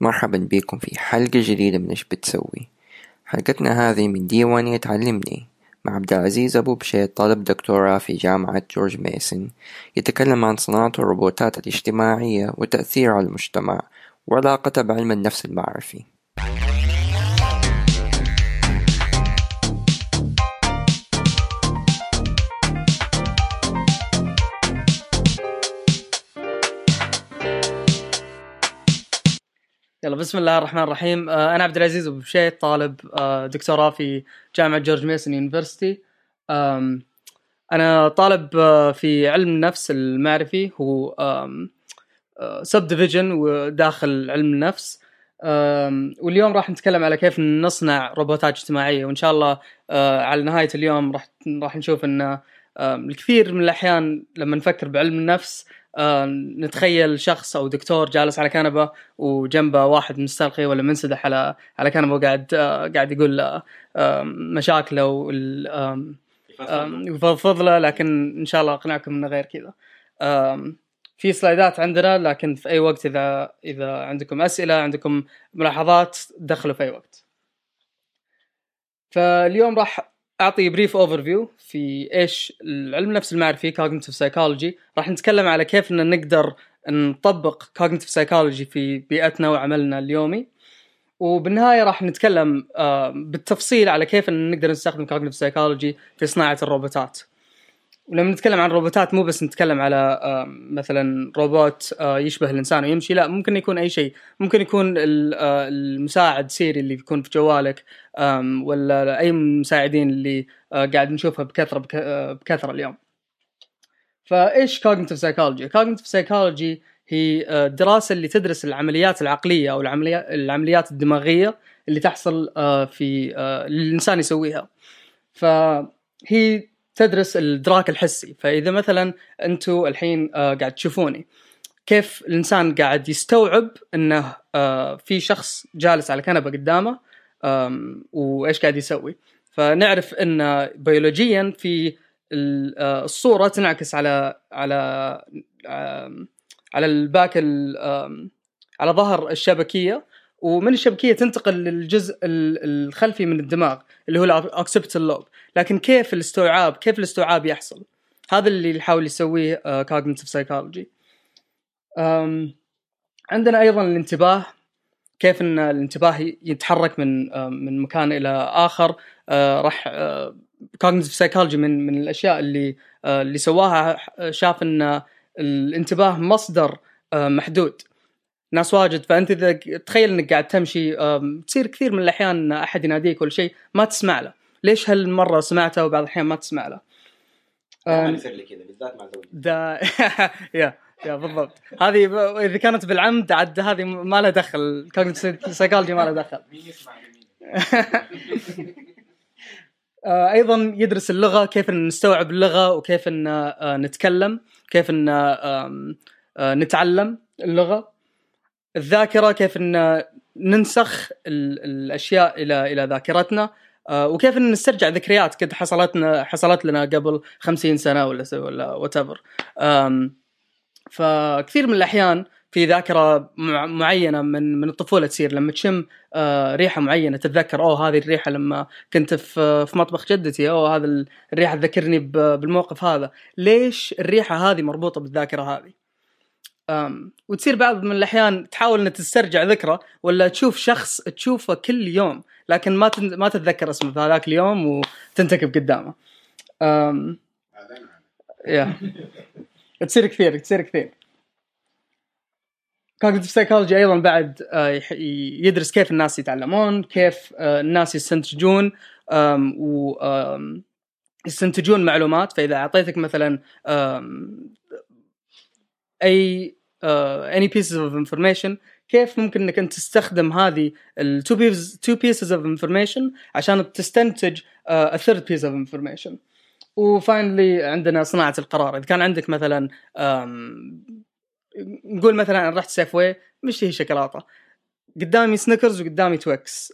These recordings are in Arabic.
مرحبا بكم في حلقة جديدة من إيش بتسوي؟ حلقتنا هذه من ديوانية علمني مع عبد العزيز أبو بشيت طالب دكتوراه في جامعة جورج ميسون يتكلم عن صناعة الروبوتات الاجتماعية وتأثيرها على المجتمع وعلاقتها بعلم النفس المعرفي. يلا بسم الله الرحمن الرحيم. آه، أنا عبد العزيز أبو بشيت طالب آه، دكتوراه في جامعة George Mason University. أنا طالب آه، في علم النفس المعرفي هو subdivision وداخل علم النفس واليوم راح نتكلم على كيف نصنع روبوتات اجتماعية وإن شاء الله على نهاية اليوم راح راح نشوف ان الكثير من الأحيان لما نفكر بعلم النفس نتخيل شخص أو دكتور جالس على كنبة وجنبه واحد مستلقي ولا منسدح على على كنبة وقاعد آه، قاعد يقول مشاكله ويفضفض له لكن إن شاء الله أقنعكم إنه غير كذا. في سلايدات عندنا لكن في أي وقت إذا إذا عندكم أسئلة عندكم ملاحظات دخلوا في أي وقت. فاليوم راح أعطي brief overview في إيش العلم النفس المعرفي cognitive psychology راح نتكلم على كيف إن نقدر نطبق cognitive psychology في بيئتنا وعملنا اليومي. وبالنهاية راح نتكلم آه، بالتفصيل على كيف إن نقدر نستخدم cognitive psychology في صناعة الروبوتات. ولما نتكلم عن روبوتات مو بس نتكلم على مثلا روبوت يشبه الإنسان ويمشي لا ممكن يكون أي شيء. ممكن يكون المساعد سيري اللي يكون في جوالك ولا أي مساعدين اللي قاعد نشوفها بكثرة بكثرة اليوم. فإيش cognitive psychology cognitive psychology هي الدراسه اللي تدرس العمليات العقلية أو العمليات الدماغية اللي تحصل في الإنسان يسويها. فهي تدرس الادراك الحسي. فإذا مثلا أنتم الحين آه قاعد تشوفوني كيف الإنسان قاعد يستوعب إنه آه في شخص جالس على كنبة قدامه وإيش قاعد يسوي؟ فنعرف إن بيولوجيا في آه، الصورة تنعكس على على على ال back على ظهر الشبكية. ومن الشبكية تنتقل للجزء الخلفي من الدماغ اللي هو ال occipital lobe لكن كيف الاستوعاب كيف الاستوعاب يحصل؟ هذا اللي يحاول يسويه cognitive uh, psychology عندنا أيضا الانتباه كيف إن الانتباه يتحرك من uh, من مكان إلى آخر. uh, راح cognitive psychology من من الأشياء اللي اللي سواها شاف إن الانتباه مصدر محدود. ناس واجد. فأنت إذا تخيل إنك قاعد تمشي تصير كثير من الأحيان أحد يناديك ولا شيء ما تسمع له. ليش هالمرة سمعته وبعض الأحيان ما تسمع له؟ ما يصير لي كذا بالذات مع زوجي. يا يا بالضبط. هذه إذا كانت بالعمد عاد هذه ما لها دخل. سايكولوجي ما لها دخل. مين يسمع آه، أيضا يدرس اللغة كيف نستوعب اللغة وكيف إن آه، نتكلم كيف إن آه، نتعلم اللغة. الذاكرة كيف إن ننسخ الأشياء إلى إلى ذاكرتنا. آه، وكيف إن نسترجع ذكريات قد حصلتنا حصلت لنا قبل خمسين سنة ولا ولا وات فكثير من الأحيان في ذاكرة معينة من من الطفولة تصير. لما تشم آه، ريحة معينة تتذكر أوه هذه الريحة لما كنت في في مطبخ جدتي أوه هذا الريحة تذكرني بالموقف هذا. ليش الريحة هذه مربوطة بالذاكرة هذه؟ وتصير بعض من الأحيان تحاول انك تسترجع ذكرى ولا تشوف شخص تشوفه كل يوم لكن ما ما تتذكر اسمه في هذاك اليوم وتنكب قدامه. أم يا تصير كثير تصير كثير. cognitive psychology أيضا بعد آه، يدرس كيف الناس يتعلمون، كيف آه، الناس يستنتجون و يستنتجون معلومات فإذا أعطيتك مثلا أي any pieces of information كيف ممكن إنك أنت تستخدم هذه ال two pieces two pieces of information عشان تستنتج a third piece of information و finally عندنا صناعة القرار. إذا كان عندك مثلا نقول مثلا أنا رحت سيف واي مشتهي شوكولاتة. قدامي سنيكرز وقدامي تويكس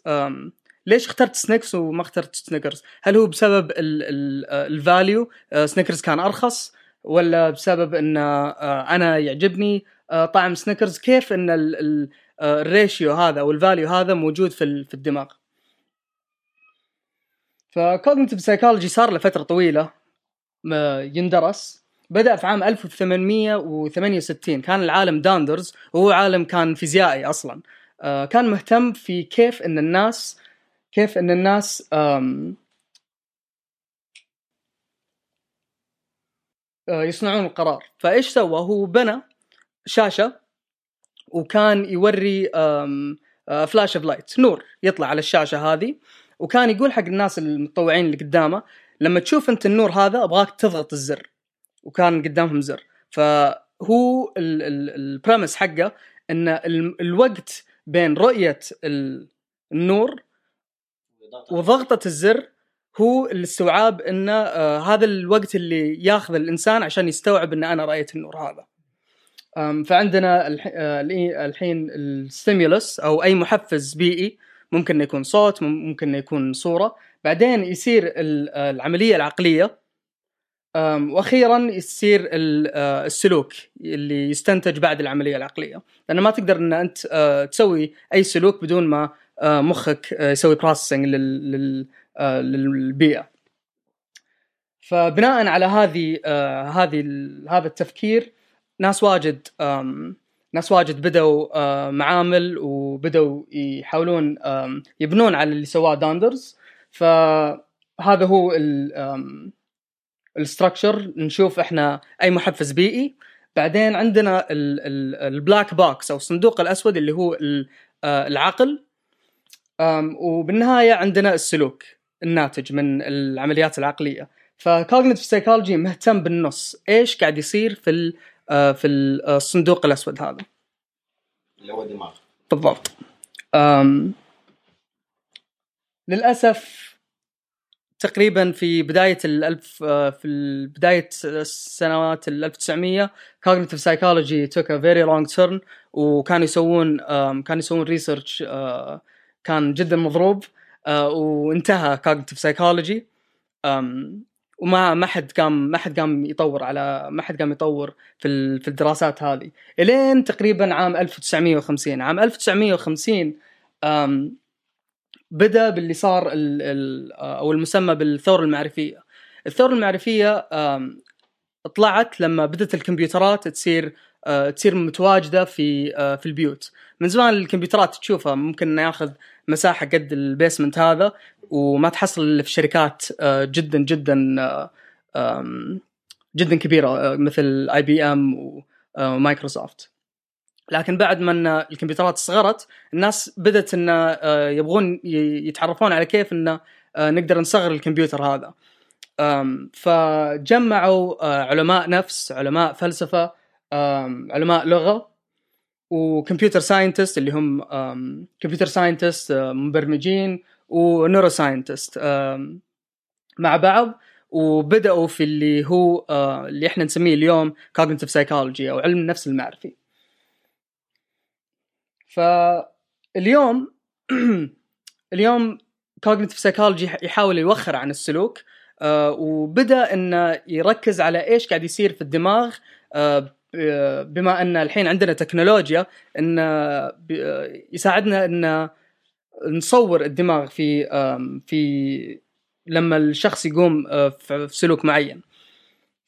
ليش اخترت تويكس وما اخترت سنيكرز؟ هل هو بسبب ال value سنيكرز كان أرخص ولا بسبب إن آه، أنا يعجبني؟ آه، طعم سنيكرز كيف إن آه، ال ratio هذا أو ال value هذا موجود في في الدماغ. ف cognitive psychology صار له فترة طويلة يندرس. بدأ في عام 1868 كان العالم داندرز وهو عالم كان فيزيائي أصلا. آه، كان مهتم في كيف إن الناس كيف إن الناس آه، يصنعون القرار. فإيش سوى؟ هو بنى شاشة وكان يوري flash of light نور يطلع على الشاشة هذه وكان يقول حق الناس المتطوعين اللي قدامه لما تشوف أنت النور هذا أبغاك تضغط الزر وكان قدامهم زر فهو ال premise حقه إن ال- الوقت بين رؤية ال- النور وضغطة الزر هو الاستوعاب إن آه هذا الوقت اللي ياخذ الإنسان عشان يستوعب إن أنا رأيت النور هذا. فعندنا آه، الحين الستيمولس أو أي محفز بيئي ممكن يكون صوت مم- ممكن يكون صورة. بعدين يصير آه، العملية العقلية. وأخيرا يصير آه، السلوك اللي يستنتج بعد العملية العقلية. لأن ما تقدر إن أنت تسوي أي سلوك بدون ما مخك يسوي processing للبيئة. فبناء على هذه هذه هذا التفكير ناس واجد ناس واجد بدوا معامل وبدوا يحاولون يبنون على اللي سواه داندرز. فهذا هو ال structure نشوف إحنا أي محفز بيئي. بعدين عندنا ال black box أو الصندوق الأسود اللي هو ال- العقل. وبالنهاية عندنا السلوك الناتج من العمليات العقلية. ف cognitive psychology مهتم بالنص. إيش قاعد يصير في في الصندوق الأسود هذا. اللي هو الدماغ بالضبط. أم للأسف تقريبا في بداية الألف آه، في بداية السنوات ال 1900 cognitive psychology took a very wrong turn وكانوا يسوون كانوا يسوون research كان جدا مضروب آه، وانتهى cognitive psychology وما ما حد قام ما حد قام يطور على ما حد قام يطور في في الدراسات هذه. إلين تقريبا عام 1950 عام 1950 أم، بدأ باللي صار ال ال أو المسمى بالثورة المعرفية. الثورة المعرفية طلعت لما بدأت الكمبيوترات تصير أه، تصير متواجدة في أه، في البيوت. من زمان الكمبيوترات تشوفها ممكن إنه ياخذ مساحة قد ال basement هذا وما تحصل في شركات أه، جدا جدا أم، جدا كبيرة أه، مثل IBM ومايكروسوفت لكن بعد ما الكمبيوترات صغرت الناس بدأت إن آه، يبغون يتعرفون على كيف إن آه، نقدر نصغر الكمبيوتر هذا. فجمعوا آه، علماء نفس علماء فلسفة علماء لغة و computer scientist اللي هم computer scientist آه، مبرمجين و neuroscientist أم، مع بعض وبدأوا في اللي هو آه، اللي إحنا نسميه اليوم cognitive psychology أو علم النفس المعرفي. فاليوم اليوم cognitive psychology يحاول يوخر عن السلوك آه، وبدأ إنه يركز على إيش قاعد يصير في الدماغ آه، بما إن الحين عندنا تكنولوجيا ان يساعدنا ان نصور الدماغ في في لما الشخص يقوم آه، في سلوك معين.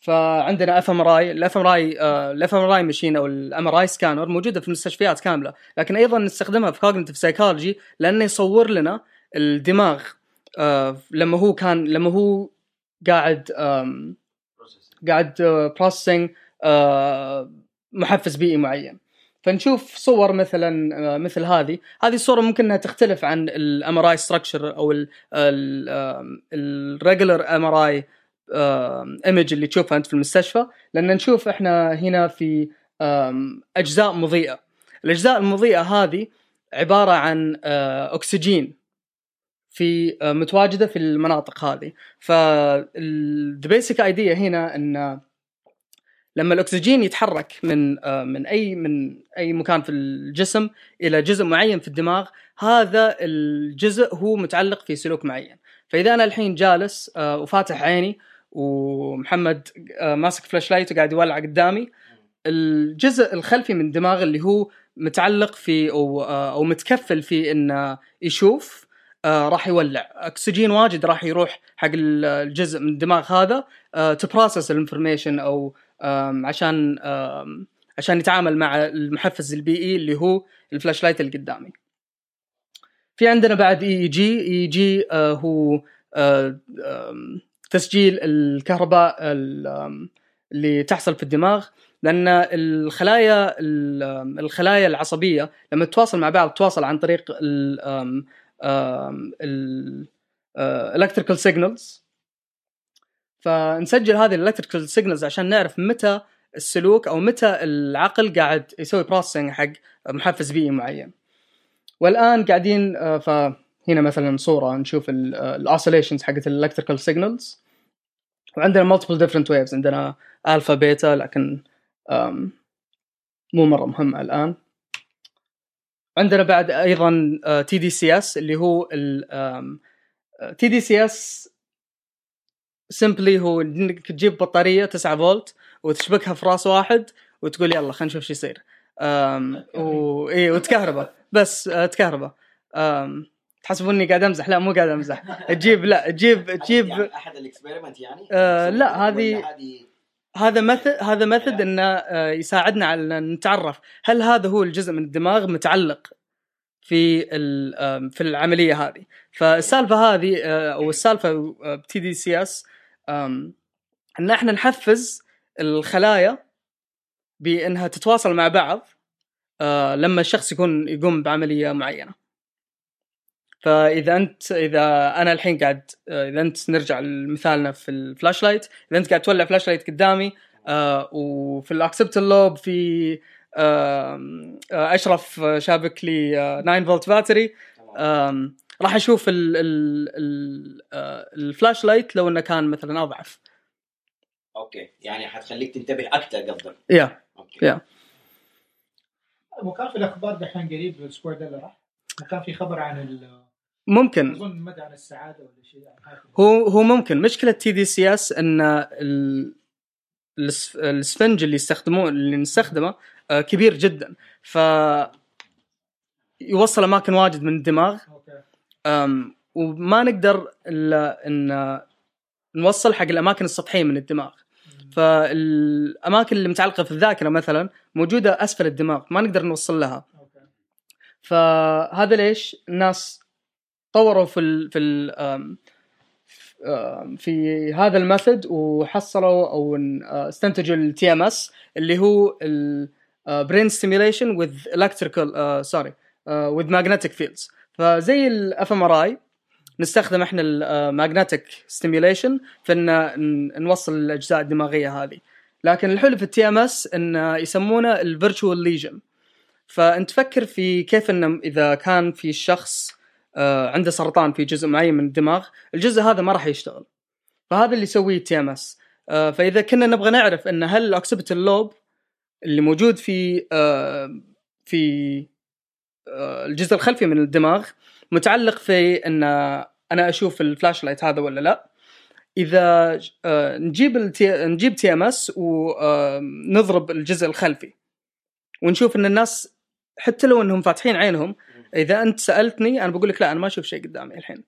فعندنا اف ام ار اي الاف ام ار اي ال fMRI machine أو ال MRI scanner موجودة في المستشفيات كاملة. لكن أيضا نستخدمها في cognitive psychology لأنه يصور لنا الدماغ آه، لما هو كان لما هو قاعد قاعد processing محفز بيئي معين. فنشوف صور مثلا آه، مثل هذه. هذه الصورة ممكن إنها تختلف عن ال MRI structure أو ال regular MRI image اللي تشوفها أنت في المستشفى. لأن نشوف إحنا هنا في أجزاء مضيئة. الأجزاء المضيئة هذه عبارة عن آه، اكسجين في آه، متواجدة في المناطق هذه. ف the basic idea هنا إن لما الأكسجين يتحرك من آه، من أي من أي مكان في الجسم إلى جزء معين في الدماغ هذا الجزء هو متعلق في سلوك معين. فإذا أنا الحين جالس آه، وفاتح عيني ومحمد آه، ماسك flashlight وقاعد يولع قدامي الجزء الخلفي من الدماغ اللي هو متعلق في أو آه، أو متكفل في إنه يشوف آه، راح يولع. أكسجين واجد راح يروح حق ال- الجزء من الدماغ هذا to process the information أو عشان عشان يتعامل مع المحفز البيئي اللي هو ال flashlight اللي قدامي. في عندنا بعد اي جي اي جي هو آه، تسجيل الكهرباء اللي تحصل في الدماغ لأن الخلايا ال- الخلايا العصبية لما تتواصل مع بعض تتواصل عن طريق ال آم، آم، ال electrical signals فنسجل هذه ال electrical signals عشان نعرف متى السلوك أو متى العقل قاعد يسوي processing حق محفز بيئي معين. والآن قاعدين آه، فهنا مثلا صورة نشوف ال oscillations حقت ال electrical signals وعندنا multiple different waves عندنا alpha beta لكن مو مرة مهمه الآن. عندنا بعد أيضا tDCS اللي هو tDCS simply هو إنك تجيب بطارية 9 فولت وتشبكها في راس واحد وتقول يلا خلينا نشوف شو يصير. و... إيه وتكهرباء. بس آه، تكهرباء. أم تحسبوني قاعد أمزح؟ لا مو قاعد أمزح. تجيب لا تجيب تجيب يعني أحد ال experiment يعني؟ آه، لا، هذه- هذا مثل هذا مثل إنه آه، يساعدنا على نتعرف. هل هذا هو الجزء من الدماغ متعلق في في العملية هذه؟ فالسالفة هذه آه، أو السالفه ب tDCS إن إحنا نحفز الخلايا بإنها تتواصل مع بعض آه، لما الشخص يكون يقوم بعملية معينة. فإذا انت إذا أنا الحين قاعد آه، إذا أنت نرجع لمثالنا في ال flashlight إذا أنت قاعد تولع flashlight قدامي آه، وفي ال occipital lobe في أشرف شابك لي آه، 9 volt battery راح أشوف ال ال ال آه، ال flashlight لو إنه كان مثلا أضعف. okay. يعني حتخليك تنتبه أكثر قصدك. yeah. okay. yeah. وكان في الأخبار دحين قريب الأسبوع ده اللي راح؟ وكان في خبر عن ال- ممكن. أظن مدى عن السعادة ولا شيء. حاجة. هو هو ممكن. مشكلة tDCS إن ال- الس- السفنج اللي يستخدموه اللي نستخدمه آه، كبير جدا. ف يوصل أماكن واجد من الدماغ. okay. أم، وما نقدر إلا إن نوصل حق الأماكن السطحية من الدماغ. فالأماكن اللي متعلقة في الذاكرة مثلا موجودة أسفل الدماغ ما نقدر نوصل لها. فهذا ليش الناس طوروا في ال في ال في هذا ال method وحصلوا أو آه، استنتجوا ال TMS اللي هو ال brain stimulation with electrical sorry with magnetic fields فزي ال fMRI نستخدم إحنا ال magnetic stimulation في إن نوصل الأجزاء الدماغية هذه. لكن الحلو في ال TMS انه يسمونه ال virtual lesion فأنت فكر في كيف انه إذا كان في شخص آه، عنده سرطان في جزء معين من الدماغ الجزء هذا ما راح يشتغل. فهذا اللي يسويه ال TMS. فإذا كنا نبغى نعرف إن هل ال occipital lobe اللي موجود في آه، في آه، الجزء الخلفي من الدماغ متعلق في إن أنا أشوف ال flashlight هذا ولا لا. إذا آه، نجيب التي... نجيب TMS ونضرب الجزء الخلفي. ونشوف إن الناس حتى لو إنهم فاتحين عينهم إذا أنت سألتني أنا بقول لك لا أنا ما أشوف شيء قدامي الحين.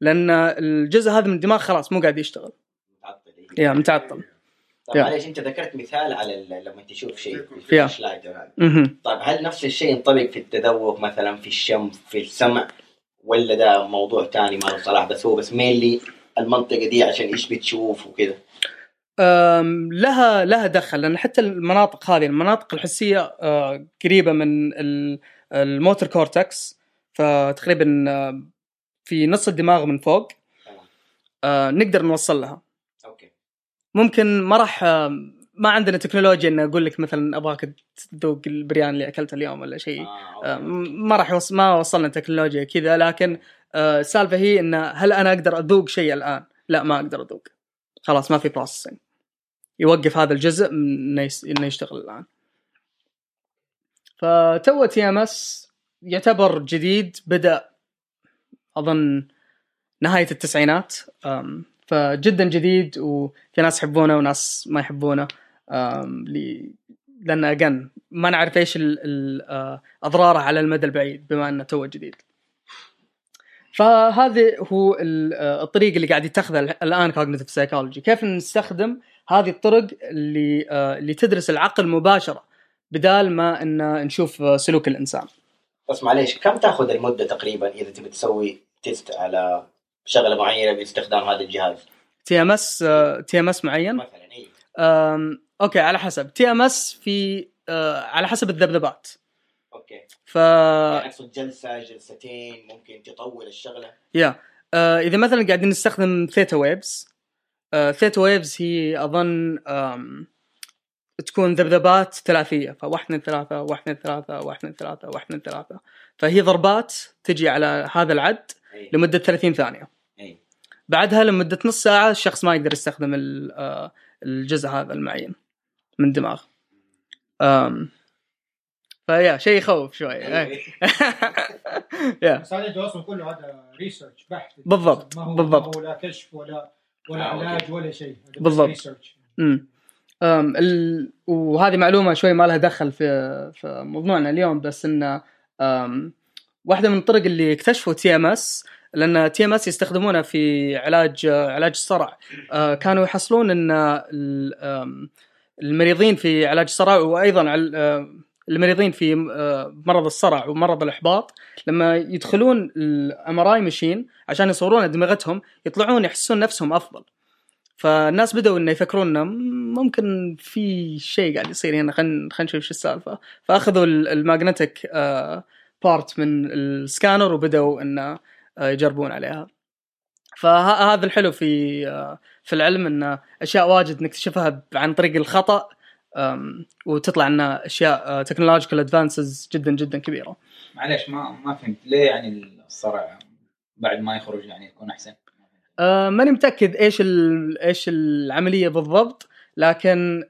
لأن الجزء هذا من الدماغ خلاص مو قاعد يشتغل. متعطل. يا متعطل. طيب. معلش أنت ذكرت مثال على لما تشوف شيء في الفلاش. طيب هل نفس الشيء ينطبق في التذوق مثلا في الشم في السمع ولا ده موضوع تاني ما له صلاح؟ بس هو بس مينلي المنطقة دي عشان إيش بتشوف وكذا لها لها دخل لأن حتى المناطق هذه المناطق الحسية قريبة من ال- ال motor cortex فتقريبا في نص الدماغ من فوق. نقدر نوصل لها. ممكن ما راح ما عندنا تكنولوجيا ان أقول لك مثلا أبغاك تذوق البرياني اللي أكلته اليوم ولا شيء. آه، آه، ما راح يوص... ما وصلنا تكنولوجيا كذا لكن آه، السالفة هي إن هل أنا أقدر أذوق شيء الآن؟ لا ما أقدر أذوق. خلاص ما في processing يوقف هذا الجزء من إنه يشتغل الآن. فتو TMS يعتبر جديد بدأ أظن نهاية التسعينات. فجدا جديد وفي ناس يحبونه وناس ما يحبونه لأن again ما نعرف إيش آه، أضراره على المدى البعيد بما إنه تو جديد. فهذا هو آه، الطريق اللي قاعد يتخذه الآن cognitive psychology، كيف نستخدم هذه الطرق اللي آه، اللي تدرس العقل مباشرة بدال ما إن نشوف سلوك الإنسان. بس معليش كم تأخذ المدة تقريبا إذا تبي تسوي test على شغله معينة باستخدام هذا الجهاز. تي إم إس تي إم إس معين؟ مثلا اي okay على حسب. TMS في آه، على حسب الذبذبات. okay. ف يعني أقصد جلسة جلستين ممكن تطول الشغلة. yeah. آه، إذا مثلا قاعدين نستخدم theta waves theta waves هي أظن تكون ذبذبات ثلاثية. فواحد اثنين ثلاثة واحد اثنين ثلاثة واحد اثنين ثلاثة واحد اثنين ثلاثة. فهي ضربات تجي على هذا العد. اي لمدة 30 ثانية. اي بعدها لمدة نص ساعة الشخص ما يقدر يستخدم آه، الجزء هذا المعين من الدماغ أم، فيا شيء يخوف شوي. إيه. Yeah. بس هذا أصلا كله هذا research بحث. بالضبط، ما هو بالضبط. ما هو لا كشف ولا ولا آه،. علاج ولا شيء. بالضبط. research امم ال... وهذه معلومة شوي ما لها دخل في في موضوعنا اليوم بس إنه واحدة من الطرق اللي اكتشفوا TMS لأن TMS يستخدمونه في علاج علاج الصرع. أه، كانوا يحصلون إن المريضين في علاج الصرع وأيضا المريضين في مرض الصرع ومرض الإحباط. لما يدخلون ال MRI machine عشان يصورون ادمغتهم يطلعون يحسون نفسهم أفضل. فالناس بدأوا إنه يفكرون إنه ممكن في شيء قاعد يصير هنا. خلينا خلينا نشوف شو السالفة. فأخذوا ال magnetic part من السكانر وبدأوا انه آه، يجربون عليها. فهذا الحلو في آه، في العلم انه أشياء واجد نكتشفها عن طريق الخطأ وتطلع لنا أشياء technological advances جدا جدا كبيرة. معليش ما ما فهمت. ليه يعني الصرع بعد ما يخرج يعني يكون أحسن؟ آه، ماني متأكد إيش إيش العملية بالضبط لكن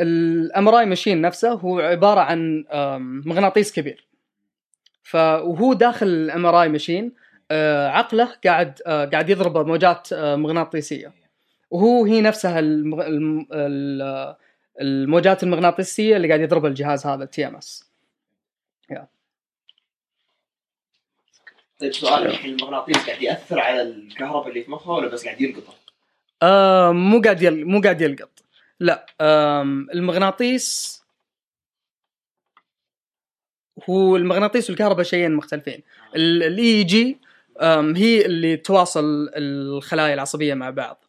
ال MRI machine نفسه هو عبارة عن مغناطيس كبير. ف وهو داخل ال MRI machine عقله قاعد آه، قاعد يضرب موجات آه، مغناطيسية. وهو هي نفسها الموجات المغناطيسية اللي قاعد يضربها الجهاز هذا TMS. طيب سؤال الحين المغناطيس قاعد يأثر على الكهرباء اللي في مخه ولا بس قاعد يلقطه؟ آه مو قاعد يل... مو قاعد يلقط. لا المغناطيس هو المغناطيس والكهرباء شيئين مختلفين. ال EEG هي اللي تواصل الخلايا العصبية مع بعض.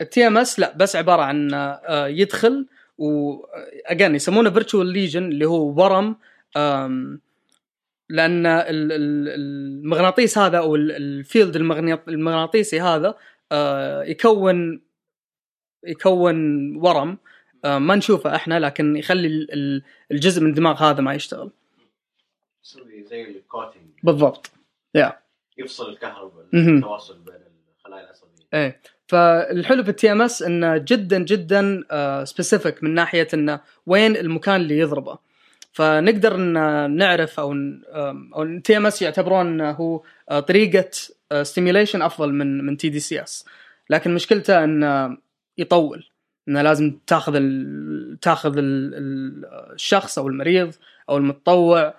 ال TMS لا بس عبارة عن آه، يدخل و again يسمونه virtual lesion اللي هو ورم. لأن ال- ال- المغناطيس هذا أو ال- ال field المغناط- المغناطيسي هذا آه، يكون يكون ورم آه، ما نشوفه إحنا لكن يخلي ال- ال- الجزء من الدماغ هذا ما يشتغل. زي ال coating بالضبط. yeah يفصل الكهرباء. التواصل بين الخلايا العصبية. إيه. فالحلو في ال TMS إنه جدا جدا specific من ناحية إنه وين المكان اللي يضربه. فنقدر إن نعرف أو أو ال TMS يعتبرون إنه هو آه، طريقة stimulation أفضل من من tDCS لكن مشكلته انه يطول. إنه لازم تاخذ ال... تاخذ ال... ال- الشخص أو المريض أو المتطوع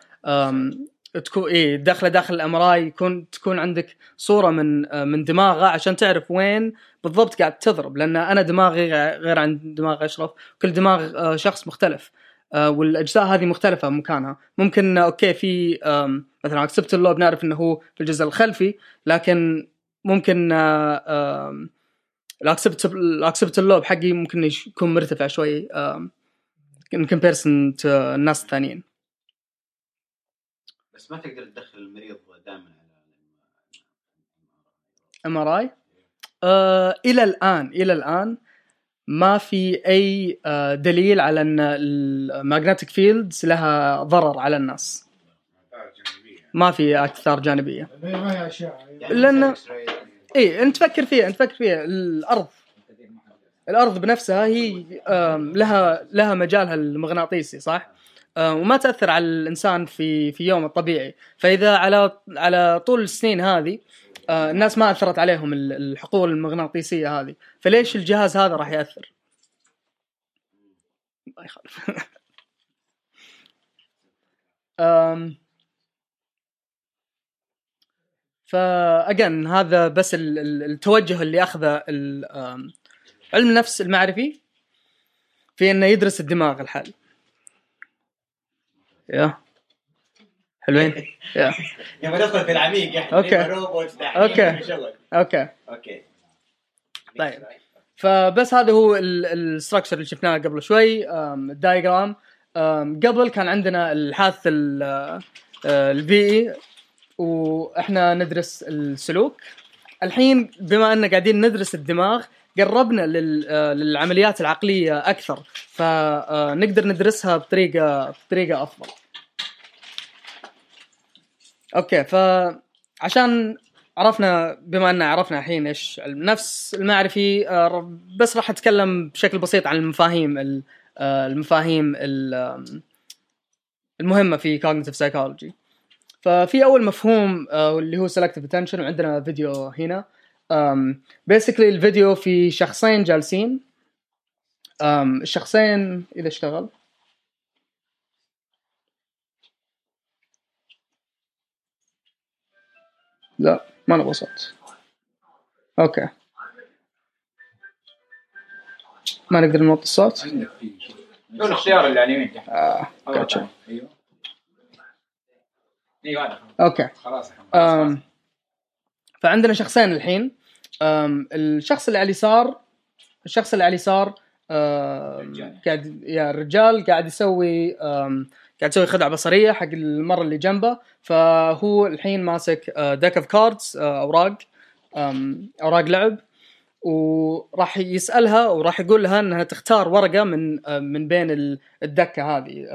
تكون إيه داخله داخل ال MRI يكون تكون عندك صورة من آه، من دماغه عشان تعرف وين بالضبط قاعد تضرب. لأن أنا دماغي غير عن دماغ أشرف. كل دماغ آه، شخص مختلف. آه، والأجزاء هذه مختلفة مكانها ممكن okay في مثلا occipital lobe نعرف إنه هو في الجزء الخلفي لكن ممكن ال occipital lobe حقي ممكن يش- يكون مرتفع شوي in comparison الناس الثانيين. بس ما تقدر تدخل المريض دائما على MRI إلى الآن إلى الآن ما في أي آه، دليل على أن ال magnetic fields لها ضرر على الناس. ما في اثار جانبية. ما هي أشياء. يعني X-ray اي أنت تفكر فيها أنت تفكر فيها. الأرض. الأرض بنفسها هي لها لها مجالها المغناطيسي صح؟ وما تأثر على الإنسان في في يوم الطبيعي. فإذا على على طول السنين هذه آه، الناس ما أثرت عليهم ال- الحقول المغناطيسية هذه. فليش الجهاز هذا راح يأثر؟ ما يخالف أم فاجن هذا بس ال- ال- التوجه اللي أخذه علم النفس المعرفي في إنه يدرس الدماغ الحل يا. حلوين. يا. لما ندخل في العميق روبوتس دحين أوكي. شغل. أوكي. أوكي. طيب. فبس هذا هو الستراكشر اللي شفناه قبل شوي الدايجرام قبل كان عندنا الحاث ال- آه، البيئي وإحنا ندرس السلوك. الحين بما إن قاعدين ندرس الدماغ قربنا آه، للعمليات العقلية أكثر. فنقدر ندرسها بطريقة بطريقة أفضل. أوكي فعشان عرفنا بما إن عرفنا الحين إيش النفس المعرفي آه، بس راح أتكلم بشكل بسيط عن المفاهيم ال- آه، المفاهيم المهمة في cognitive psychology. ففي أول مفهوم آه، اللي هو selective attention وعندنا فيديو هنا. basically الفيديو في شخصين جالسين. الشخصين إذا اشتغل. لا ما نبغى صوت okay. ما نقدر نوطي الصوت؟ شو الاختيار اللي على اليمين؟ تحت آه. أيوه هذا okay. خلاص خلاص أم فعندنا شخصين الحين. أم الشخص اللي على اليسار الشخص اللي على اليسار. قاعد يا الرجال قاعد يسوي قاعد يسوي خدعة بصرية حق المرة اللي جنبه. فهو الحين ماسك deck of cards أوراق أوراق لعب. وراح يسألها وراح يقول لها إنها تختار ورقة من أم، من بين ال- الدكة هذه.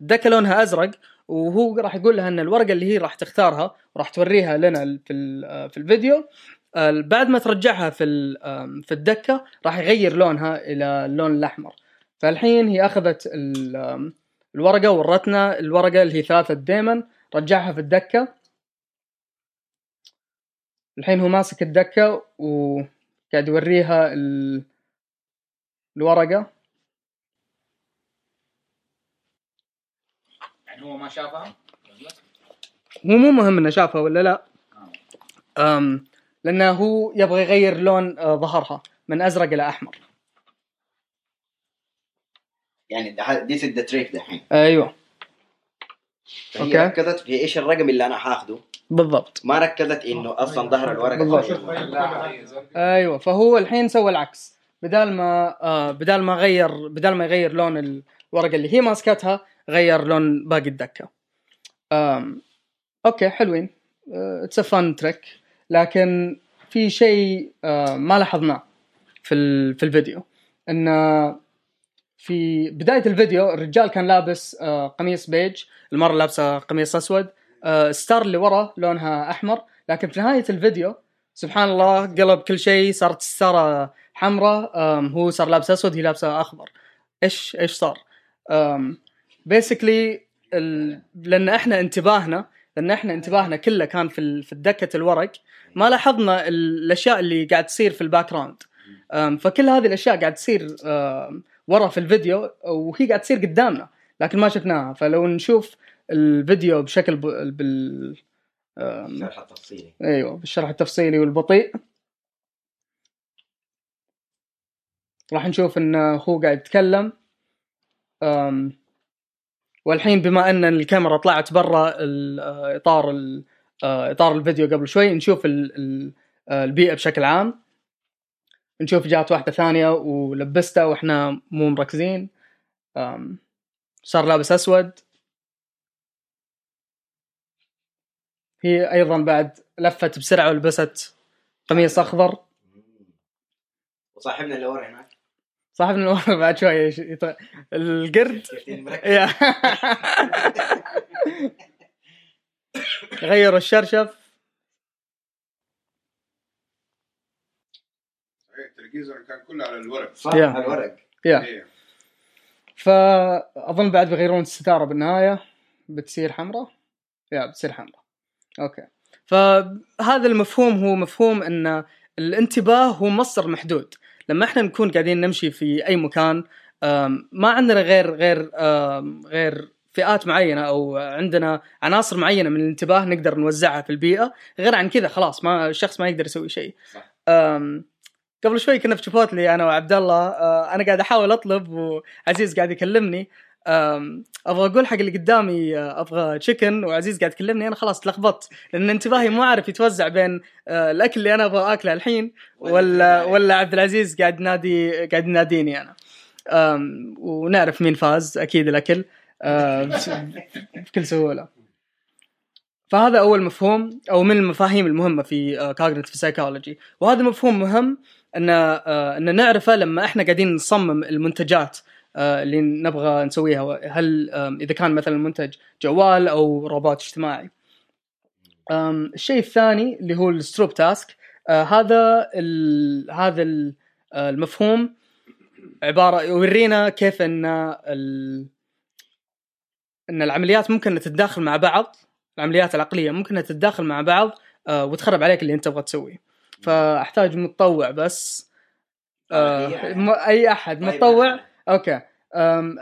الدكة لونها أزرق. وهو راح يقول لها إن الورقة اللي هي راح تختارها وراح توريها لنا في ال- في الفيديو. آه، بعد ما ترجعها في في الدكة راح يغير لونها إلى اللون الأحمر. فالحين هي أخذت الورقة ورتنا الورقة اللي هي ثلاثة ديمن رجعها في الدكة. الحين هو ماسك ال deck وقاعد يوريها ال- الورقة. يعني هو ما شافها؟ هو مو مهم إنه شافها ولا لا. أم لأنه هو يبغى يغير لون آه، ظهرها من أزرق إلى أحمر. يعني this the trick دحين. أيوه. فهي okay. ركزت في إيش الرقم اللي أنا حاخده. بالضبط. ما ركزت إنه أصلا ظهر الورقة. بالضبط. فوق. أيوه. فهو الحين سوى العكس. بدال ما آه بدال ما غير بدال ما يغير لون الورقة اللي هي ماسكتها غير لون باقي ال deck. آم okay حلوين. it's fun trick لكن في شيء آه ما لاحظناه في في الفيديو. إن في بداية الفيديو الرجال كان لابس آه قميص بيج. المرة لابسة قميص أسود. آه ستار اللي ورا لونها أحمر. لكن في نهاية الفيديو سبحان الله قلب كل شيء صارت الستاره حمراء. هو صار لابس أسود هي لابسة أخضر. إيش إيش صار؟ basically لأن إحنا انتباهنا لأن إحنا انتباهنا كله كان في ال- في deck الورق ما لاحظنا ال- الأشياء اللي قاعد تصير في ال background فكل هذه الأشياء قاعد تصير ورا في الفيديو وهي قاعد تصير قدامنا لكن ما شفناها. فلو نشوف الفيديو بشكل ب... بال أم، الشرح التفصيلي. أيوه بالشرح التفصيلي والبطيء. راح نشوف انه هو قاعد يتكلم. والحين بما أن الكاميرا طلعت برا آه، إطار آه، إطار الفيديو قبل شوي نشوف آه، البيئة بشكل عام. نشوف جات واحدة ثانية ولبستها وإحنا مو مركزين. صار لابس أسود. هي أيضا بعد لفت بسرعة ولبست قميص أخضر. وصاحبنا اللي ورا هناك. صاحبنا اللي ورا بعد شوية يط- القرد. غير الشرشف. التركيز كان كله على الورق. صح يا. على الورق. يا. إيه. فاظن بعد بيغيرون الستارة بالنهاية. بتصير حمراء؟ يا بتصير حمراء. أوكي. فهذا المفهوم هو مفهوم إن الانتباه هو مصدر محدود. لما إحنا نكون قاعدين نمشي في أي مكان ما عندنا غير غير غير فئات معينة أو عندنا عناصر معينة من الانتباه نقدر نوزعها في البيئة. غير عن كذا خلاص ما الشخص ما يقدر يسوي شيء. قبل شوي كنا في شيفوتلي أنا وعبد الله آه، أنا قاعد أحاول أطلب وعزيز قاعد يكلمني. أبغى أقول حق اللي قدامي آه، أبغى تشيكن وعزيز قاعد يكلمني أنا خلاص تلخبطت لأن انتباهي مو عارف يتوزع بين آه، الأكل اللي أنا أبغى أكله الحين ولا ولا عبد العزيز قاعد نادي قاعد يناديني أنا. ونعرف مين فاز أكيد الأكل. بكل سهولة. فهذا أول مفهوم أو من المفاهيم المهمة في cognitive psychology وهذا مفهوم مهم إن آه، إن نعرفه لما إحنا قاعدين نصمم المنتجات. آه، اللي نبغى نسويها. هل إذا كان مثلا منتج جوال أو روبوت اجتماعي. الشيء الثاني اللي هو ال Stroop task. آه، هذا ال هذا ال- آه، المفهوم عبارة يورينا كيف إن إن العمليات ممكن تتداخل مع بعض. العمليات العقلية ممكن تتداخل مع بعض آه، وتخرب عليك اللي أنت تبغى تسويه. فأحتاج متطوع بس آه، أي أحد. طيب، متطوع. okay.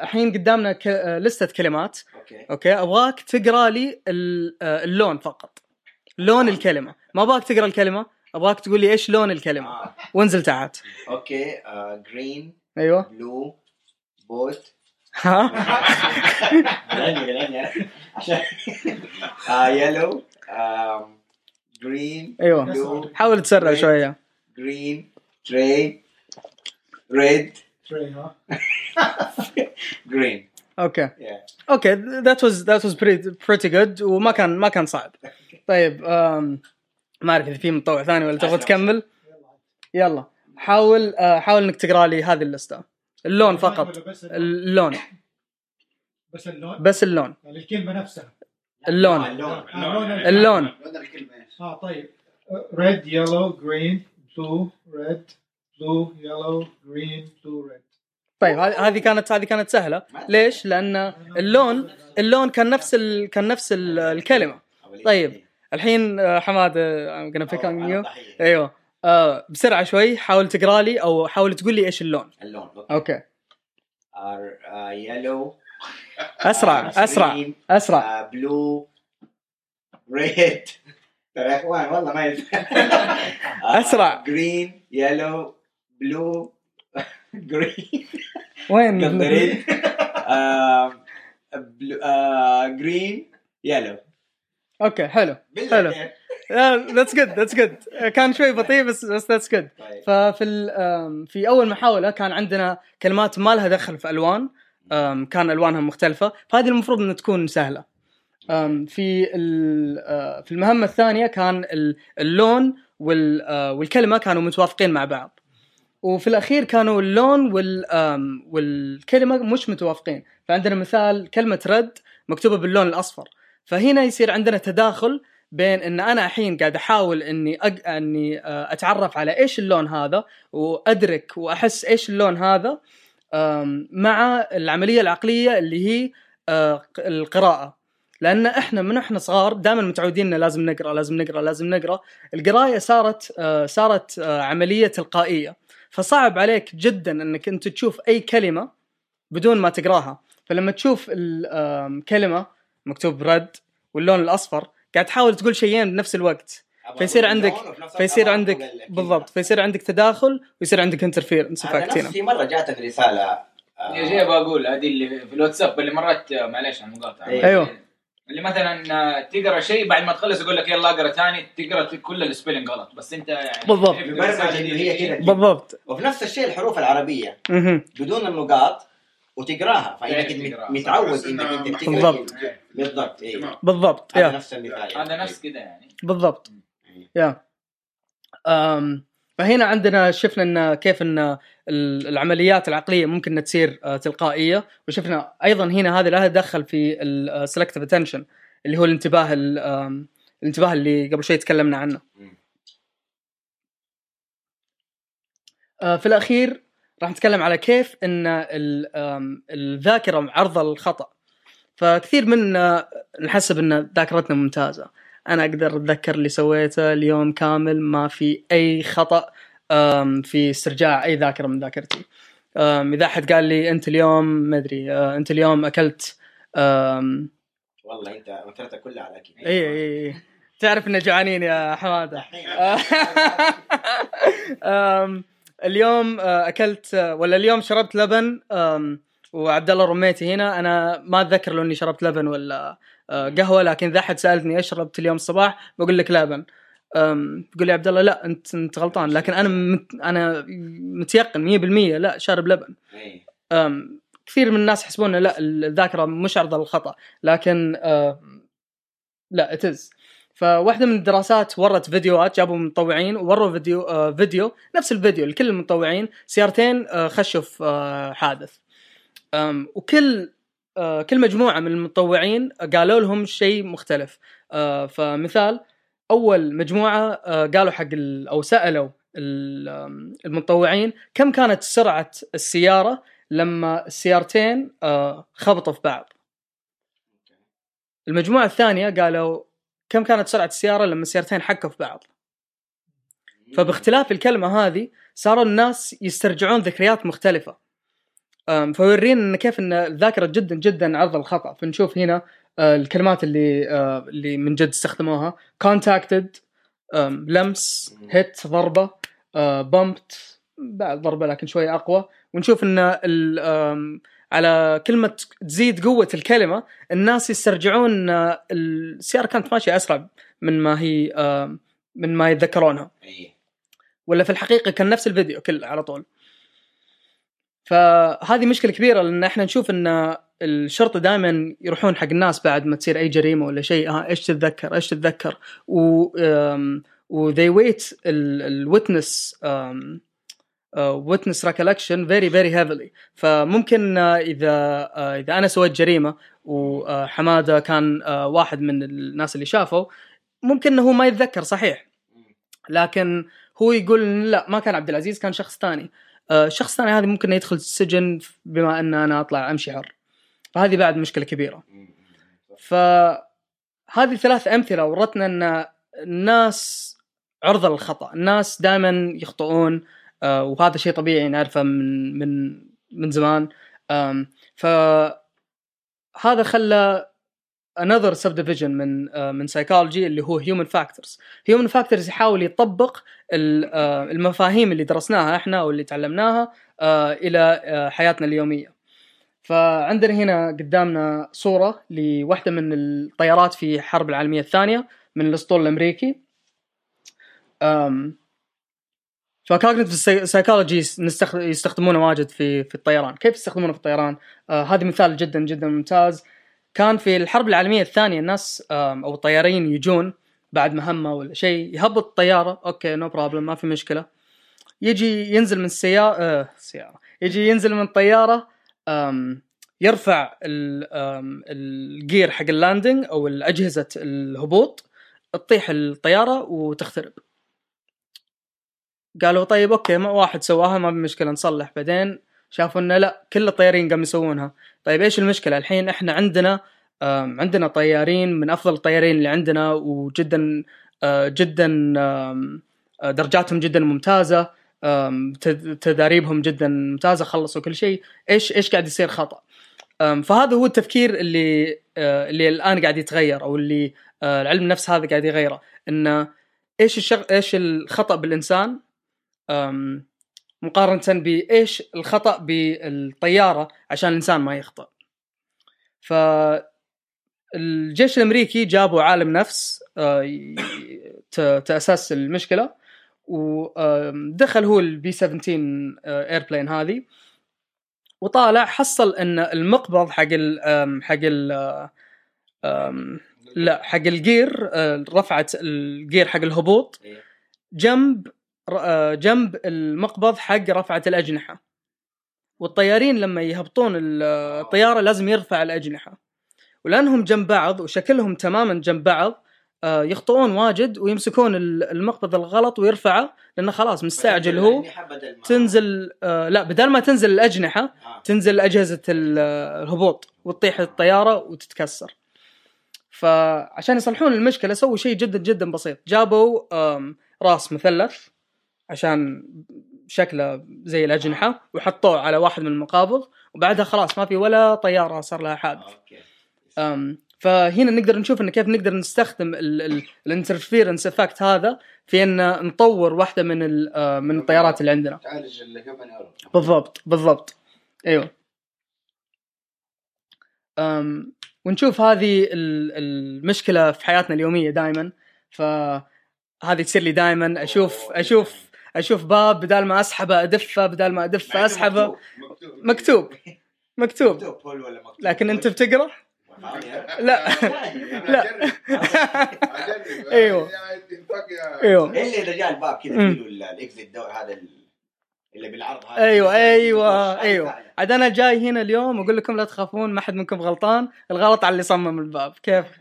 الحين قدامنا ك... آه، لستة كلمات. okay. okay. أبغاك تقرأ لي آه، اللون فقط. لون الكلمة. ما أبغاك تقرأ الكلمة. أبغاك تقول لي إيش لون الكلمة. آه. وانزل تحت. okay. green أيوه. blue بوت ها؟ آه، yellow green أيوه. blue حاول تسرع شوية. green تري red ها green okay okay that was that was pretty good وما كان ما كان صعب. طيب ما أعرف إذا في متطوع ثاني ولا تبغى تكمل؟ يلا. حاول آه، حاول إنك تقرأ لي هذه اللستة. اللون فقط. اللون. بس اللون؟ بس اللون. يعني الكلمة نفسها. اللون. اللون. آه، لون اللون آه طيب. red yellow green blue red طيب هذه كانت هذه كانت سهلة. ليش؟ لأن اللون اللون كان نفس ال... كان نفس ال... الكلمة. طيب. الحين آه، حماد I'm gonna pick on you. أيوه. آه بسرعة شوي حاول تقرأ لي أو حاول تقول لي إيش اللون. اللون okay. yellow أسرع أسرع أسرع. blue red ترى يا أخوان والله ما ينفع. أسرع. green yellow blue green وين؟ red green yellow okay حلو حلو. that's good that's good كان شوي بطيء بس بس that's good ففي ال- آم، في أول محاولة كان عندنا كلمات ما لها دخل في ألوان. كان الوانها مختلفة. فهذه المفروض إنها تكون سهلة. في آه، في المهمة الثانية كان ال- اللون وال- آه، والكلمة كانوا متوافقين مع بعض. وفي الأخير كانوا اللون وال والكلمة مش متوافقين. فعندنا مثال كلمة رد مكتوبة باللون الأصفر. فهنا يصير عندنا تداخل بين إن أنا الحين قاعد أحاول إني أج... إني آه، أتعرف على إيش اللون هذا وأدرك وأحس إيش اللون هذا مع العملية العقلية اللي هي آه، القراءة. لأن إحنا من إحنا صغار دائما متعودين لازم نقرأ لازم نقرأ لازم نقرأ. القراية صارت آه، صارت عملية تلقائية. فصعب عليك جدا إنك أنت تشوف أي كلمة بدون ما تقراها. فلما تشوف الكلمة مكتوب red واللون الأصفر قاعد تحاول تقول شيئين بنفس الوقت. فيصير عندك فيصير عندك بالضبط. فيصير عندك تداخل ويصير عندك interference هنا. في مرة جاتني رسالة آه، yeah جاي بقول هذه اللي في الواتساب اللي مرات معلش على المقاطعه أيوه. اللي مثلا آه، تقرأ شيء بعد ما تخلص يقول لك يلا أقرأ ثاني تقرأ كل ال spelling غلط. بس أنت يعني بالضبط. هي كذا. بالضبط. وفي نفس الشيء الحروف العربية. بدون النقاط وتقراها. فإنك تقراها. متعود إنك أنت تقرا بالضبط. بالضبط. إيه. تمام. بالضبط. هذا yeah. نفس المثال هذا نفس كذا يعني. بالضبط. yeah. أم فهنا عندنا شفنا إن كيف إن ال- العمليات العقلية ممكن إنها تصير آه، تلقائية. وشفنا أيضا هنا هذا لها دخل في ال selective attention اللي هو الانتباه الانتباه اللي قبل شوي تكلمنا عنه. آه، في الأخير راح نتكلم على كيف إن الذاكرة عرضة للخطأ. فكثير منا نحسب إن ذاكرتنا ممتازة. أنا أقدر أتذكر اللي سويته اليوم كامل ما في أي خطأ في استرجاع أي ذاكرة من ذاكرتي. إذا أحد قال لي أنت اليوم ما أدري آه، أنت اليوم أكلت والله أنت وترتها كلها على الاكل اي اي اي تعرف إنه جوعانين يا حمادة. اليوم آه، أكلت آه، ولا اليوم شربت لبن وعبد الله رميتي هنا. أنا ما أتذكر لو إني شربت لبن ولا قهوة لكن إذا أحد سألتني إيش شربت اليوم الصباح بقول لك لبن. تقول لي عبد الله لا أنت أنت غلطان لكن أنا مت أنا متيقن 100% لا شارب لبن. إيه. كثير من الناس يحسبون لا الذاكرة مش عرضه للخطا لكن لا اتز فواحدة من الدراسات ورت فيديوهات جابوا مطوعين ووروا فيديو آه فيديو نفس الفيديو لكل المطوعين سيارتين آه خشوا في آه حادث. وكل آه كل مجموعة من المتطوعين قالوا لهم شيء مختلف. آه فمثال أول مجموعة آه قالوا حق أو سألوا المتطوعين كم كانت سرعة السيارة لما السيارتين آه خبطوا في بعض. المجموعة الثانية قالوا كم كانت سرعة السيارة لما السيارتين حكوا في بعض. فباختلاف الكلمة هذه صاروا الناس يسترجعون ذكريات مختلفة. إن كيف إن الذاكرة جدا جدا عرضه للخطا فنشوف هنا آه، الكلمات اللي آه، اللي من جد استخدموها. contacted أم، لمس هيت ضربة بمبت بعد ضربة لكن شوية أقوى. ونشوف إن على كلمة تزيد قوة الكلمة الناس يسترجعون السيارة كانت ماشية أسرع من ما هي من ما يتذكرونها. إيه. ولا في الحقيقة كان نفس الفيديو كله على طول. فهذه مشكلة كبيرة لأن إحنا نشوف إن الشرطة دائما يروحون حق الناس بعد ما تصير أي جريمة ولا شيء. ها إيش تتذكر؟ إيش تتذكر؟ و و they wait ال witness witness recollection very very heavily. فممكن آه، إذا آه، إذا أنا سويت جريمة وحماده كان آه، واحد من الناس اللي شافوا ممكن هو ما يتذكر صحيح. لكن هو يقول لا ما كان عبد العزيز كان شخص ثاني. آه، الشخص الثاني هذا ممكن يدخل السجن بما أن أنا أطلع أمشي حر. فهذه بعد مشكلة كبيرة. فهذه ثلاث أمثلة ورتنا أن الناس عرضة للخطأ. الناس دائما يخطئون آه، وهذا شيء طبيعي نعرفه من من من زمان. فهذا خلى another subdivision من آه، من سايكولوجي اللي هو human factors human factors يحاول يطبق آه، المفاهيم اللي درسناها إحنا أو اللي تعلمناها آه، إلى حياتنا اليومية فعندنا هنا قدامنا صورة لواحدة من الطيارات في الحرب العالمية الثانية من الأسطول الأمريكي أم ف cognitive psychology يستخدمونه واجد في في الطيران، كيف يستخدمونه في الطيران؟ هذا مثال جدا جدا ممتاز. كان في الحرب العالمية الثانية الناس أو الطيارين يجون بعد مهمة ولا شيء يهبط الطيارة okay no problem ما في مشكلة. يجي ينزل من السياره آه سيارة يجي ينزل من الطيارة يرفع ال gear حق ال landing أو اجهزه الهبوط تطيح الطيارة وتخترب. قالوا طيب أوكي ما واحد سواها ما بمشكله نصلح بعدين شافوا إنه لا كل الطيارين قاموا يسوونها. طيب إيش المشكلة؟ الحين إحنا عندنا عندنا طيارين من أفضل الطيارين اللي عندنا وجدا آه، جدا آه، درجاتهم جدا ممتازة تداريبهم جدا ممتازة خلصوا كل شيء. إيش إيش قاعد يصير خطأ؟ فهذا هو التفكير اللي آه، اللي الآن قاعد يتغير أو اللي العلم النفس هذا قاعد يغيره. إنه إيش الشغ... إيش الخطأ بالإنسان؟ أم، مقارنة بإيش الخطأ بالطيارة عشان الإنسان ما يخطأ ف الجيش الأمريكي جابوا عالم نفس آه، ي- ت- تأسس المشكلة ودخل هو ال B 17 airplane هذه وطالع حصل إن المقبض حق ال أم، حق ال لا حق الجير آه، رفعت الجير حق الهبوط إيه. جنب جنب المقبض حق رفعة الأجنحة. والطيارين لما يهبطون ال- الطيارة لازم يرفع الأجنحة. ولأنهم جنب بعض وشكلهم تماما جنب بعض آه، يخطئون واجد ويمسكون ال- المقبض الغلط ويرفعه لأنه خلاص مستعجل هو. تنزل آه، لا بدل ما تنزل الأجنحة آه. تنزل أجهزة ال- الهبوط وتطيح الطيارة وتتكسر. فعشان يصلحون المشكلة سووا شيء جدا جدا بسيط. جابوا راس مثلث. عشان شكله زي الأجنحة وحطوه على واحد من المقابض وبعدها خلاص ما في ولا طيارة صار لها حادث. أم فهنا نقدر نشوف إن كيف نقدر نستخدم ال interference effect هذا في إن نطور واحدة من آه، من الطيارات اللي عندنا. تعالج بالضبط بالضبط. أيوه. أم ونشوف هذه ال- المشكلة في حياتنا اليومية دائما فهذه تصير لي دائما أشوف أشوف أشوف باب بدال ما أسحبه أدفه بدال ما أدفه أسحبه. مكتوب. مكتوب. مكتوب. بول ولا مكتوب لكن أنت بتقرأ؟ لا. لا. أيوه. أيوه. الا اذا جاء الباب كذا. فيه الإكزيت دور هذا ال- اللي بالعرض هذا أيوه أيوه أيوه. عاد أنا جاي هنا اليوم أقول لكم لا تخافون ما حد منكم غلطان. الغلط على اللي صمم الباب. كيف؟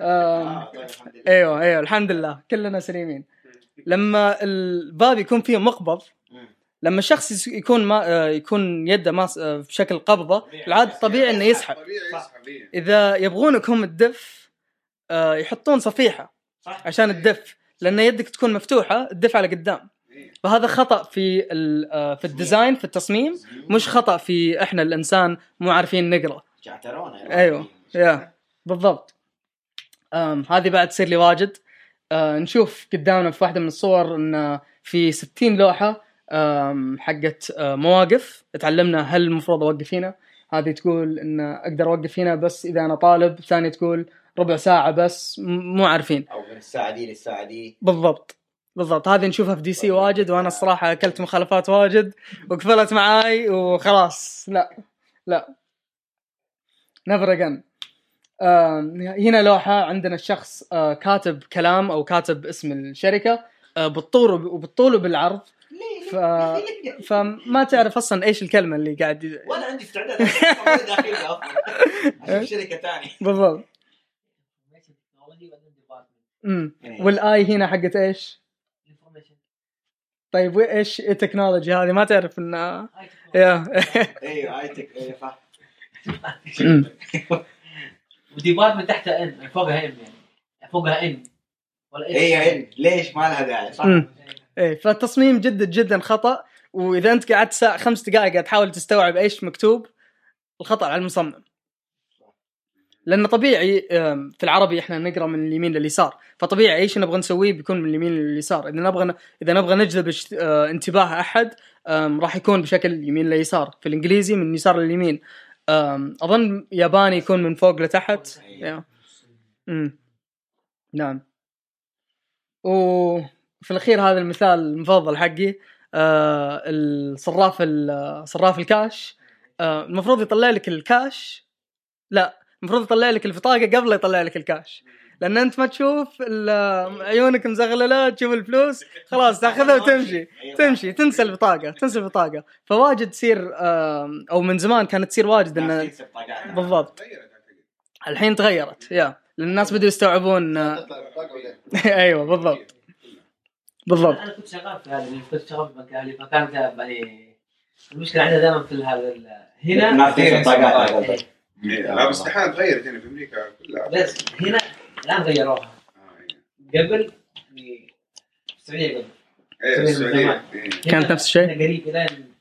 آم، آه، طيب،. أيوه أيوه الحمد لله. كلنا سليمين. لما الباب يكون فيه مقبض. لما الشخص يكون ما آه، يكون يده ماس آه، بشكل قبضة العاد طبيعي. إنه يسحب. إيه. إذا يبغونكم الدف آه، يحطون صفيحة عشان الدف لأن يدك تكون مفتوحة الدف على قدام. إيه. فهذا خطأ في في الديزاين في التصميم. مش خطأ في إحنا الإنسان مو عارفين نقرأ. أيوه. يا. بالضبط. هذه بعد تصير لي واجد. أه نشوف قدامنا في واحدة من الصور إن في 60 لوحة حقت أه مواقف. تعلمنا هل المفروض أوقف هنا. هذه تقول إن أقدر أوقف هنا بس إذا أنا طالب. ثانية تقول ربع ساعة بس مو عارفين. أو من الساعة دي للساعة دي. بالضبط. بالضبط. هذه نشوفها في DC واجد وأنا الصراحة أكلت مخالفات واجد وقفلت معاي وخلاص. لا. لا. never again هنا لوحة عندنا الشخص آه، كاتب كلام أو كاتب اسم الشركة آه، بالطول وب- وبالطول وبالعرض. ف... فما تعرف أصلا إيش الكلمة اللي قاعد وأنا عندي استعداد داخلها. أشوف شركة ثانية. بالضبط. امم والآي هنا حقت إيش؟ طيب وإيش التكنولوجي هذه؟ ما تعرف انها إيوه ايتك أيوه أمم. وديبارتمنت تحتها ان فوقها ان يعني. فوقها ان ولا إيش؟ أيوه ليش؟ ما لها داعي. صح. أمم. إيه. فالتصميم جدا جدا خطأ. وإذا أنت قعدت ساعة خمس دقائق قاعد تحاول تستوعب إيش مكتوب الخطأ على المصمم. لأنه طبيعي في العربي إحنا نقرأ من اليمين لليسار. فطبيعي إيش نبغى نسويه بيكون من اليمين لليسار. إذا نبغى إذا نبغى نجذب آه، انتباه أحد راح يكون بشكل يمين ليسار. في الإنجليزي من يسار لليمين. أظن ياباني يكون من فوق لتحت. امم نعم. وفي الأخير هذا المثال المفضل حقي آه الصراف ال- صراف الكاش. آه المفروض يطلع لك الكاش. لا المفروض يطلع لك البطاقة قبل يطلع لك الكاش. لأن أنت ما تشوف ال- عيونك مزغللة تشوف الفلوس خلاص تأخذها وتمشي. تمشي تنسى البطاقه تنسى البطاقه فواجد تصير أو من زمان كانت تصير واجد انه بالضبط. الحين تغيرت يا. لأن الناس بدوا يستوعبون آه، ولا- أيوه بالضبط. بالضبط. أنا كنت شغال في هذه كنت شغال في مكان فكانت يعني المشكلة عندنا دائما في هذا هنا ما في بطاقات إيه. إيه، لا بس الحين تغيرت هنا في أمريكا كلها. بس هنا الآن غيروها. آه، إيه. قبل يعني في السعودية قبل. إيه زمان. السعودية إيه. كانت نفس الشيء؟ قريب لين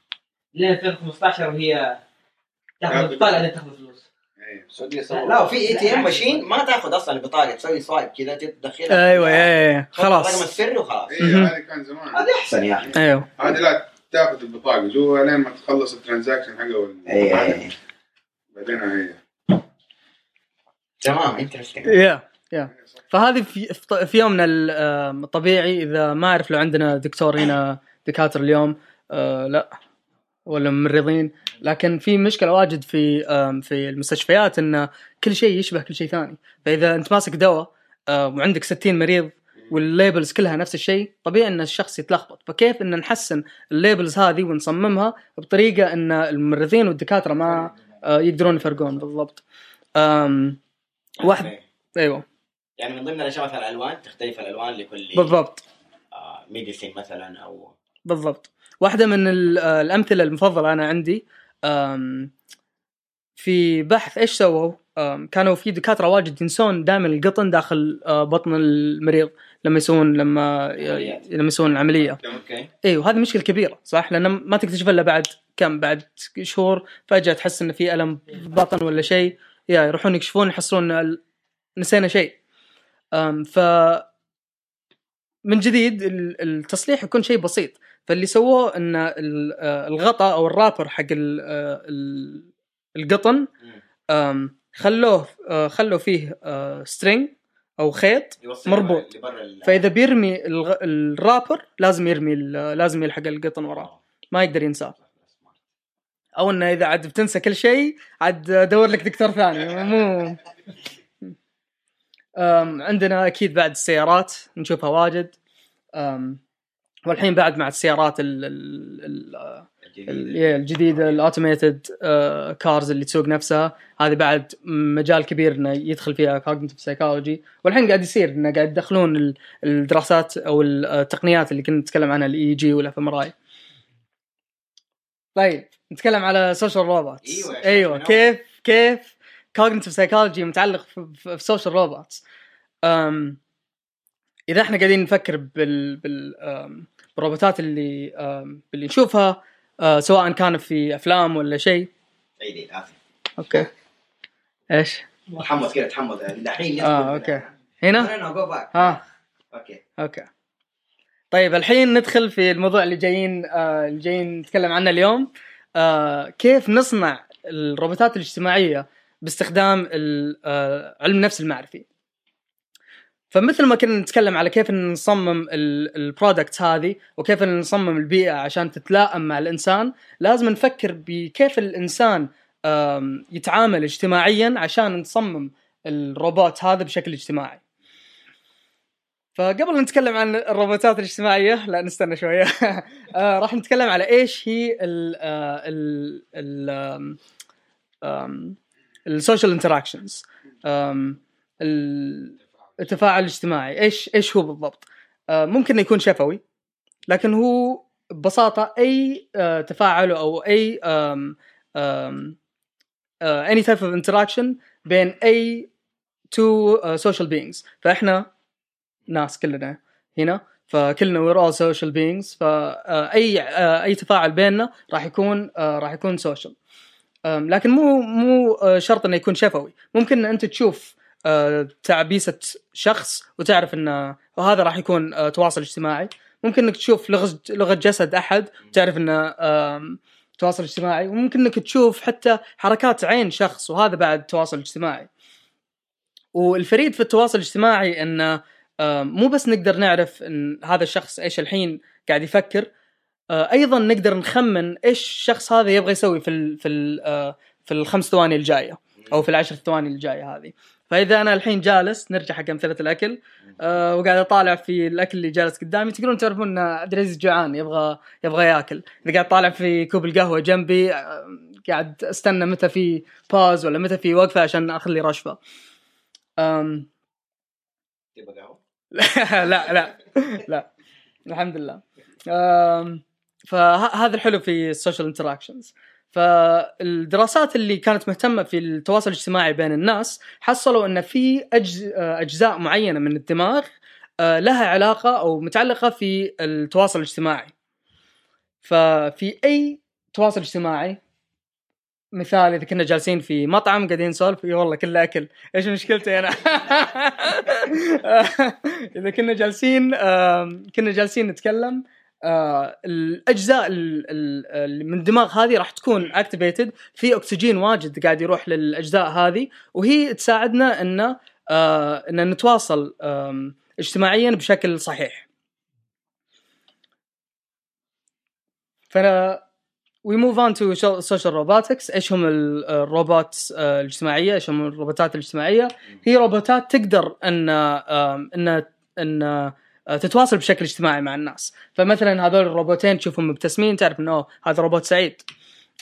لين 2015 وهي تاخذ البطاقة بعدين تاخذ فلوس. السعودية لا وفي ATM ماشين ما تاخذ أصلا البطاقة تسوي swipe كذا تدخلها. أيوه أيوه الرقم خلاص. السري وخلاص. مهم. هذه كان زمان. هذا أحسن يا أخي أيوه. هذه لا تاخذ البطاقة. جوا لين ما تخلص ال transaction حقه أيوه أيوه بعدين هي. تمام انترستنج يا يا فهذه في في يومنا الطبيعي إذا ما أعرف لو عندنا دكتور هنا دكاترة اليوم آه لا. ولا ممرضين. لكن في مشكلة واجد في في المستشفيات إن كل شيء يشبه كل شيء ثاني. فإذا أنت ماسك دواء آه، وعندك 60 مريض وال labels كلها نفس الشيء طبيعي إن الشخص يتلخبط. فكيف إن نحسن ال labels هذه ونصممها بطريقة إن الممرضين والدكاترة ما آه، يقدرون يفرقون؟ بالضبط. واحد. أيوه. يعني من ضمن الاشياء مثلا الألوان تختلف الألوان لكل بالضبط. آه medicine مثلا أو بالضبط. واحدة من آه، الأمثلة المفضلة أنا عندي في بحث إيش سووا؟ كانوا في دكاترة واجد ينسون دائما القطن داخل آه، بطن المريض لما يسوون لما. لما يسوون العملية. أوكي. اي وهذه مشكلة كبيرة صح؟ لأن ما تكتشف إلا بعد كم بعد شهور فجأة تحس إنه في ألم بطن ولا شيء. يا يروحون يكشفون يحصلون نسينا شيء. ف من جديد ال- التصليح يكون شيء بسيط. فاللي سووه إن ال- آه، الغطاء أو ال wrapper حق ال- آه، ال- القطن خلوه آه، خلوا فيه string أو خيط مربوط. فإذا بيرمي ال wrapper لازم يرمي لازم يلحق القطن وراه. ما يقدر ينساه. أو إنه إذا عاد بتنسى كل شيء عاد دور لك دكتور ثاني. مو عندنا أكيد بعد السيارات نشوفها واجد. والحين بعد مع السيارات ال ال ال ال- الجديد. الجديدة ال automated cars اللي تسوق نفسها. هذه بعد مجال كبير إنه يدخل فيها cognitive psychology والحين قاعد يصير إنه قاعد يدخلون ال- الدراسات أو التقنيات اللي كنا نتكلم عنها ال EEG وال fMRI طيب نتكلم على social robots أيوة، أيوه من كيف كيف cognitive psychology متعلق في- social robots إذا إحنا قاعدين نفكر بال بال بالروبوتات اللي اللي نشوفها سواء كان في أفلام ولا شيء. عيدي اسف أوكي. إيش؟ تحمس كذا تحمس دحين آه أوكي. هنا؟ ها أوكي. أوكي. طيب الحين ندخل في الموضوع اللي جايين آه اللي جايين نتكلم عنه اليوم. آه كيف نصنع الروبوتات الاجتماعية؟ باستخدام ال- آه علم النفس المعرفي. فمثل ما كنا نتكلم على كيف نصمم البرودكت هذه وكيف نصمم البيئة عشان تتلائم مع الإنسان لازم نفكر بكيف الإنسان يتعامل اجتماعيا عشان نصمم الروبوت هذا بشكل اجتماعي. فقبل نتكلم عن الروبوتات الاجتماعية لا نستنى شوية. آه، راح نتكلم على إيش هي ال ال ال آم، ال social interactions التفاعل الاجتماعي إيش إيش هو بالضبط؟ آه، ممكن يكون شفوي لكن هو ببساطة أي آه، تفاعل أو أي آه، any type of interaction بين أي two uh, social beings. فإحنا ناس كلنا هنا فكلنا we're all social beings فأي أي تفاعل بيننا راح يكون آه، راح يكون أم، لكن مو مو آه، شرط إنه يكون شفوي. ممكن ان أنت تشوف آه، تعبيسة شخص وتعرف إنه وهذا راح يكون آه، تواصل اجتماعي. ممكن إنك تشوف لغه لغة جسد أحد وتعرف إنه تواصل اجتماعي. وممكن إنك تشوف حتى حركات عين شخص وهذا بعد تواصل اجتماعي. والفريد في التواصل الاجتماعي إنه مو بس نقدر نعرف إن هذا الشخص إيش الحين قاعد يفكر أيضا نقدر نخمن إيش الشخص هذا يبغى يسوي في ال في ال آه، في الخمس ثواني الجاية أو في العشر ثواني الجاية هذه. فإذا أنا الحين جالس نرجع حق أمثلة الأكل آه وقاعد أطالع في الأكل اللي جالس قدامي تقدرون تعرفون إن عبد العزيز جوعان يبغى يبغى ياكل. إذا قاعد طالع في كوب القهوة جنبي آه، قاعد أستنى متى في pause ولا متى في وقفة عشان اخذ لي رشفه أم. تبغى قهوة؟ لا لا لا. الحمد لله. أم، فهذا الحلو في ال social interactions فالدراسات اللي كانت مهتمة في التواصل الاجتماعي بين الناس حصلوا إن في. أجزاء معينة من الدماغ آه، لها علاقة أو متعلقة في التواصل الاجتماعي. ففي أي تواصل اجتماعي مثال إذا كنا جالسين في مطعم قاعدين نسولف إي والله كله أكل. إيش مشكلتي أنا؟ إذا كنا جالسين كنا جالسين نتكلم آه، الأجزاء ال- ال- اللي من الدماغ هذه راح تكون اكتيفيتد في أكسجين واجد قاعد يروح للأجزاء هذه وهي تساعدنا إن آه، إن نتواصل اجتماعيا بشكل صحيح. فأنا we move on to social robotics إيش هم ال- الروبوت آه، الاجتماعية؟ إيش هم الروبوتات الاجتماعية؟ هي روبوتات تقدر إن إن إن تتواصل بشكل اجتماعي مع الناس. فمثلا هذول الروبوتين تشوفهم مبتسمين تعرف إنه هذا روبوت سعيد.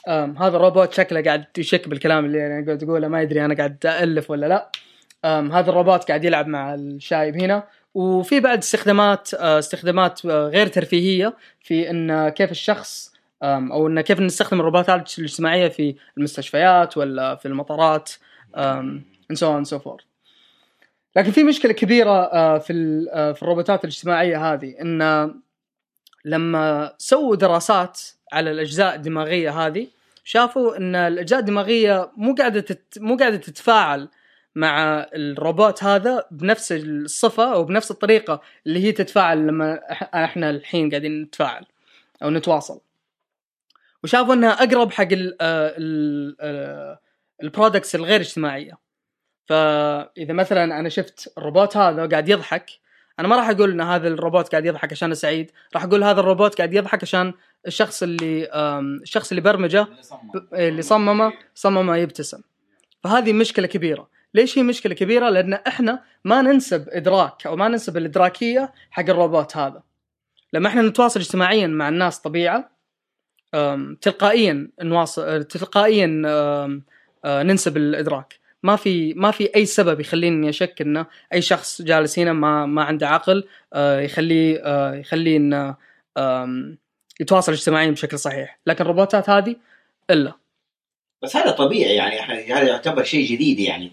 هذا الروبوت شكله قاعد يشك بالكلام اللي أنا قاعد أقوله ما يدري أنا قاعد الف ولا لا. هذا الروبوت قاعد يلعب مع الشايب هنا. وفي بعد استخدامات آه، استخدامات آه، غير ترفيهية في إن كيف الشخص أو إن كيف نستخدم الروبوتات الاجتماعية في المستشفيات ولا في المطارات so on and so forth. لكن في مشكلة كبيرة آه، في آه، في الروبوتات الاجتماعية هذه إن آه، لما سووا دراسات على الأجزاء الدماغية هذه شافوا إن الأجزاء الدماغية مو قاعدة تت... مو قاعدة تتفاعل مع الروبوت هذا بنفس الصفة أو بنفس الطريقة اللي هي تتفاعل لما إحنا الحين قاعدين نتفاعل أو نتواصل. وشافوا إنها أقرب حق ال ال products الغير اجتماعية. فإذا مثلا أنا شفت الروبوت هذا قاعد يضحك أنا ما راح أقول إن هذا الروبوت قاعد يضحك عشان سعيد راح أقول هذا الروبوت قاعد يضحك عشان الشخص اللي الشخص اللي برمجة اللي. ب- اللي صممه صممه يبتسم. فهذه مشكلة كبيرة. ليش هي مشكلة كبيرة؟ لأن إحنا ما ننسب إدراك أو ما ننسب الإدراكية حق الروبوت هذا. لما إحنا نتواصل اجتماعيا مع الناس طبيعة تلقائيا نواصل تلقائيا أه، ننسب الإدراك. ما في ما في أي سبب يخليني أشك انه أي شخص جالس هنا ما ما عنده عقل يخليه أه، يخليه انه أم، يتواصل اجتماعيا بشكل صحيح. لكن الروبوتات هذه إلا. بس هذا طبيعي يعني إحنا هذا يعتبر شيء جديد يعني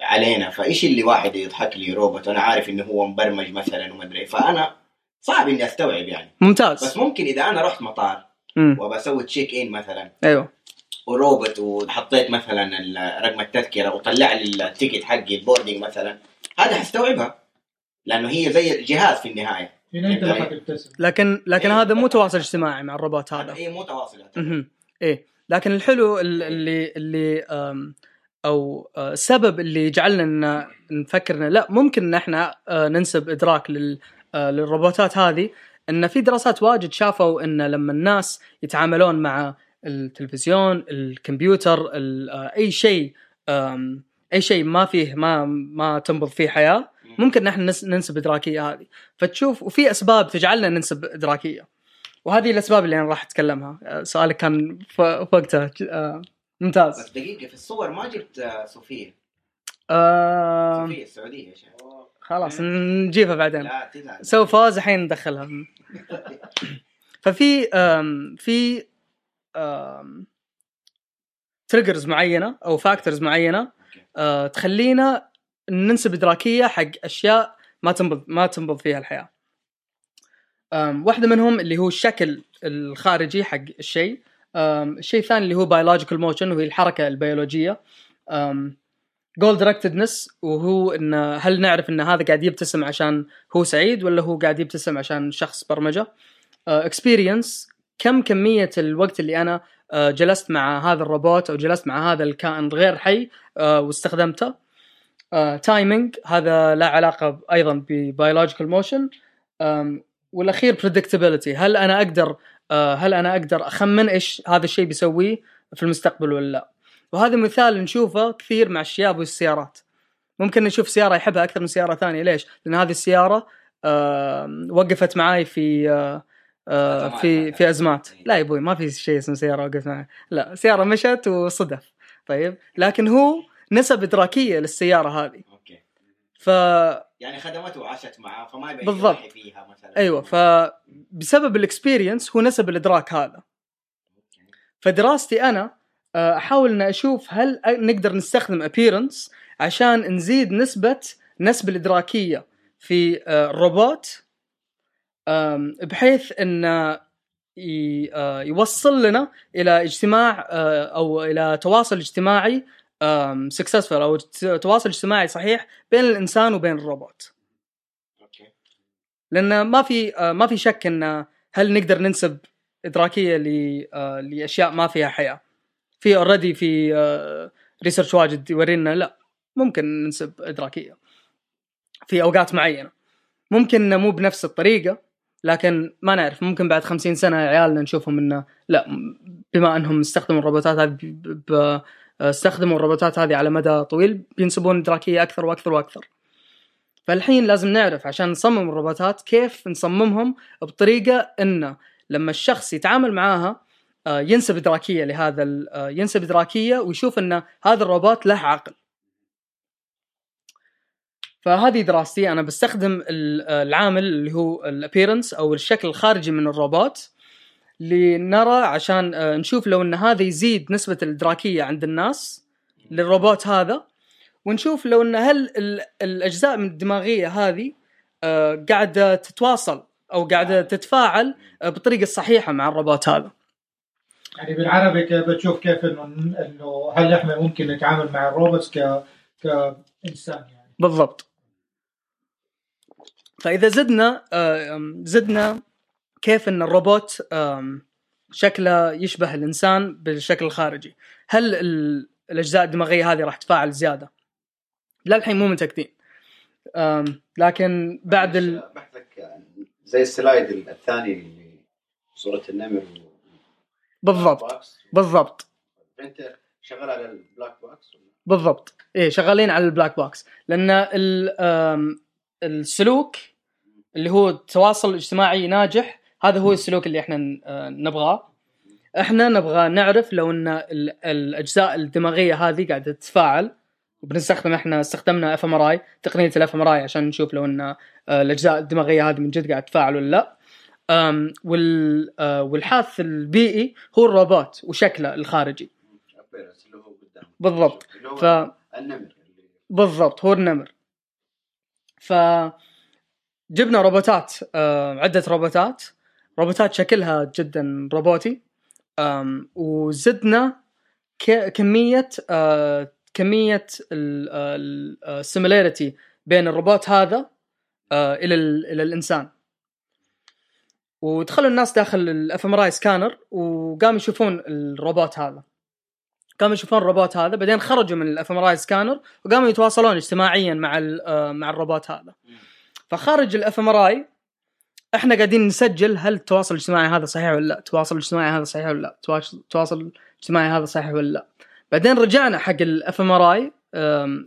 علينا. فإيش اللي واحد يضحك لي روبوت؟ وأنا عارف إنه هو مبرمج مثلا وما أدري. فأنا صعب إني أستوعب يعني. ممتاز. بس ممكن إذا أنا رحت مطار. وبسوي check-in مثلا. أيوه. وروبوت وحطيت مثلا رقم التذكرة وطلع لي ال ticket حقي ال boarding مثلا. هذا حستوعبها لأنه هي زي الجهاز في النهاية. هنا انت اللي حتبتسم لكن لكن إيه. هذا مو تواصل اجتماعي مع الروبوت هذا. هي مو تواصل. إيه. لكن الحلو ال- اللي اللي أو السبب اللي يجعلنا إن نفكر لا ممكن إن إحنا ننسب إدراك لل للروبوتات هذه إن في دراسات واجد شافوا إن لما الناس يتعاملون مع التلفزيون الكمبيوتر ال- آه، أي شيء أي شيء ما فيه ما ما تنبض فيه حياة ممكن نحن نس- ننسب إدراكية هذه. فتشوف وفي أسباب تجعلنا ننسب إدراكية. وهذه الأسباب اللي أنا راح أتكلمها. آه، سؤالك كان وقتها آه، ممتاز. بس دقيقة في الصور ما جبت صوفيا آه صوفيا السعودية خلاص نجيبها بعدين. لا تزعل. سوي pause الحين ندخلها. ففي في triggers معينة أو factors معينة آه، تخلينا ننسب إدراكية حق أشياء ما تنبض ما تنبض فيها الحياة. واحدة منهم اللي هو الشكل الخارجي حق الشيء. الشيء الثاني اللي هو biological motion وهي الحركة البيولوجية. goal directedness وهو إن هل نعرف إن هذا قاعد يبتسم عشان هو سعيد ولا هو قاعد يبتسم عشان شخص برمجة experience كم كمية الوقت اللي أنا آه، جلست مع هذا الروبوت أو جلست مع هذا الكائن غير حي آه، واستخدمته. timing هذا له علاقة أيضا ب biological motion والأخير predictability. هل أنا أقدر آه، هل أنا أقدر أخمن إيش هذا الشيء بيسويه في المستقبل ولا لا؟ وهذا مثال نشوفه كثير مع الشياب والسيارات. ممكن نشوف سيارة يحبها أكثر من سيارة ثانية. ليش؟ لأن هذه السيارة آه، وقفت معاي في آه، في. في أزمات. لا يا أبوي ما في شيء اسمه سيارة وقفت معي. لا سيارة مشت وصدف. طيب؟ لكن هو نسب إدراكية للسيارة هذه. okay. ف يعني خدمته وعاشت معاه فما بالضبط. يضحي فيها مثلا. أيوه فبسبب ال experience هو نسب الإدراك هذا. فدراستي أنا آه، أحاول ان أشوف هل نقدر نستخدم appearance عشان نزيد نسبة نسب الإدراكية في آه، الروبوت بحيث انه آه، يوصل لنا إلى اجتماع أو إلى تواصل اجتماعي successful أو تواصل اجتماعي صحيح بين الإنسان وبين الروبوت. okay. لأن ما في ما في شك إن هل نقدر ننسب إدراكية لأشياء ما فيها حياة. في already في research واجد يورينا لا ممكن ننسب إدراكية في أوقات معينة. ممكن مو بنفس الطريقة لكن ما نعرف ممكن بعد خمسين سنة عيالنا نشوفهم إنه لا بما أنهم استخدموا الروبوتات هذه استخدموا الروبوتات هذه على مدى طويل بينسبون ادراكيه أكثر وأكثر وأكثر فالحين لازم نعرف عشان نصمم الروبوتات كيف نصممهم بطريقة انه لما الشخص يتعامل معاها آه، ينسب ادراكيه لهذا آه، ينسب ادراكيه ويشوف إن هذا الروبوت له عقل. فهذه دراستي. أنا بستخدم ال- العامل اللي هو ال appearance أو الشكل الخارجي من الروبوت لنرى عشان آه، نشوف لو إن هذا يزيد نسبة الإدراكية عند الناس للروبوت هذا ونشوف لو إن هل ال- الأجزاء من الدماغية هذه آه، قاعدة تتواصل أو قاعدة تتفاعل آه، بالطريقة الصحيحه مع الروبوت هذا. يعني بالعربي بتشوف كيف إنه إنه هل إحنا ممكن نتعامل مع ال robots ك كإنسان يعني. بالضبط. فإذا زدنا آه، زدنا كيف إن الروبوت شكله يشبه الإنسان بالشكل الخارجي. هل ال- الأجزاء الدماغية هذه راح تفاعل زيادة؟ للحين مو متأكدين. لكن بعد ال... بحثك زي السلايد الثاني اللي صورة النمر بالضبط. بالضبط. أنت شغال على ال black box? بالضبط. إيه شغالين على ال black box لأن السلوك اللي هو التواصل الاجتماعي ناجح هذا هو السلوك اللي إحنا آه، نبغاه. إحنا نبغى نعرف لو إن ال- الأجزاء الدماغية هذه قاعدة تتفاعل. وبنستخدم إحنا استخدمنا fMRI تقنية ال fMRI عشان نشوف لو إن آه، الأجزاء الدماغية هذه من جد قاعدة تتفاعل ولا لا. آه، والحدث البيئي هو الروبوت وشكله الخارجي. بالضبط. ف بالضبط هو النمر. ف جبنا روبوتات آه، عدة روبوتات. روبوتات شكلها جدا روبوتي. وزدنا ك- كمية آه، كمية ال similarity بين الروبوت هذا آه، إلى ال- إلى الإنسان. ودخلوا الناس داخل ال fM scanner وقاموا يشوفون الروبوت هذا. قاموا يشوفون الروبوت هذا بعدين خرجوا من ال fMRI scanner وقاموا يتواصلون اجتماعيا مع آه، مع الروبوت هذا. فخارج ال fMRI إحنا قاعدين نسجل هل التواصل الاجتماعي هذا صحيح ولا لا التواصل الاجتماعي هذا صحيح ولا لا التواصل الاجتماعي هذا صحيح ولا لا. بعدين رجعنا حق ال fMRI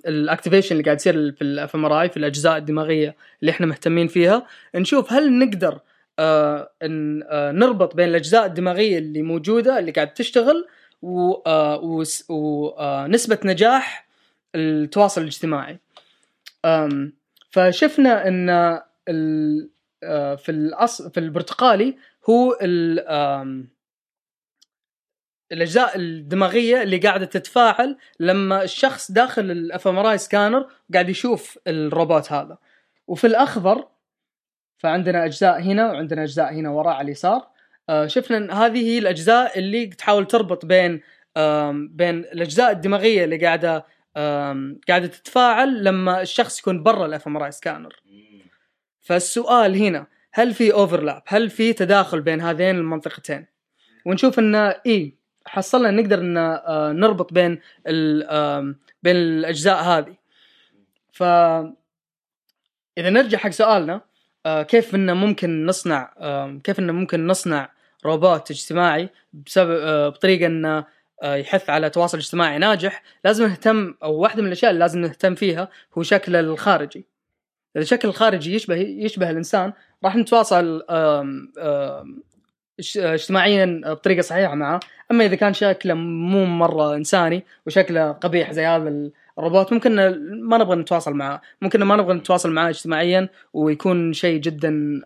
ال activation اللي قاعد يصير في ال fMRI في الأجزاء الدماغية اللي إحنا مهتمين فيها. نشوف هل نقدر آه، آه، نربط بين الأجزاء الدماغية اللي موجودة اللي قاعد تشتغل ونسبه نجاح التواصل الاجتماعي. فشفنا إن آه، في الأص... في البرتقالي هو ال... الأجزاء الدماغية اللي قاعدة تتفاعل لما الشخص داخل ال fMRI scanner قاعد يشوف الروبوت هذا. وفي الأخضر فعندنا أجزاء هنا وعندنا أجزاء هنا وراء على اليسار. آه، شفنا إن هذه هي الأجزاء اللي تحاول تربط بين بين الأجزاء الدماغية اللي قاعدة قاعدة تتفاعل لما الشخص يكون برا ال fMRI scanner فالسؤال هنا هل في overlap هل في تداخل بين هذين المنطقتين؟ ونشوف إن إي حصلنا نقدر إن آه، نربط بين بين الأجزاء هذه. ف إذا نرجع حق سؤالنا آه، كيف انه ممكن نصنع كيف انه ممكن نصنع روبوت اجتماعي بسبب آه، بطريقة إنه آه، يحث على تواصل اجتماعي ناجح لازم نهتم أو واحدة من الأشياء اللي لازم نهتم فيها هو شكله الخارجي. إذا الشكل الخارجي يشبه يشبه الإنسان راح نتواصل اجتماعيا بطريقة صحيحة معه. أما إذا كان شكله مو مرة إنساني وشكله قبيح زي هذا الروبوت ممكن ما نبغى نتواصل معه ممكن ما نبغى نتواصل معه اجتماعيا ويكون شيء جدا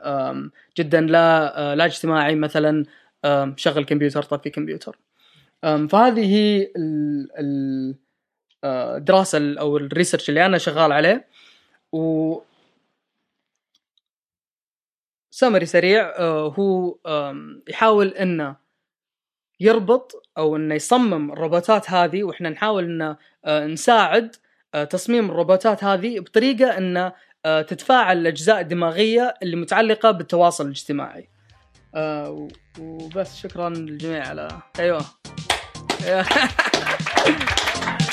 جدا لا آه، لا اجتماعي مثلا شغل كمبيوتر طفي كمبيوتر. فهذه هي ال- ال- آه، الدراسه ال- أو الريسيرش اللي أنا شغال عليه. و سمري سريع آه، هو يحاول إنه يربط أو إنه يصمم الروبوتات هذه وإحنا نحاول إنه آه، نساعد آه، تصميم الروبوتات هذه بطريقة إنه آه، تتفاعل الأجزاء الدماغية اللي متعلقة بالتواصل الاجتماعي. وبس شكرا للجميع على أيوه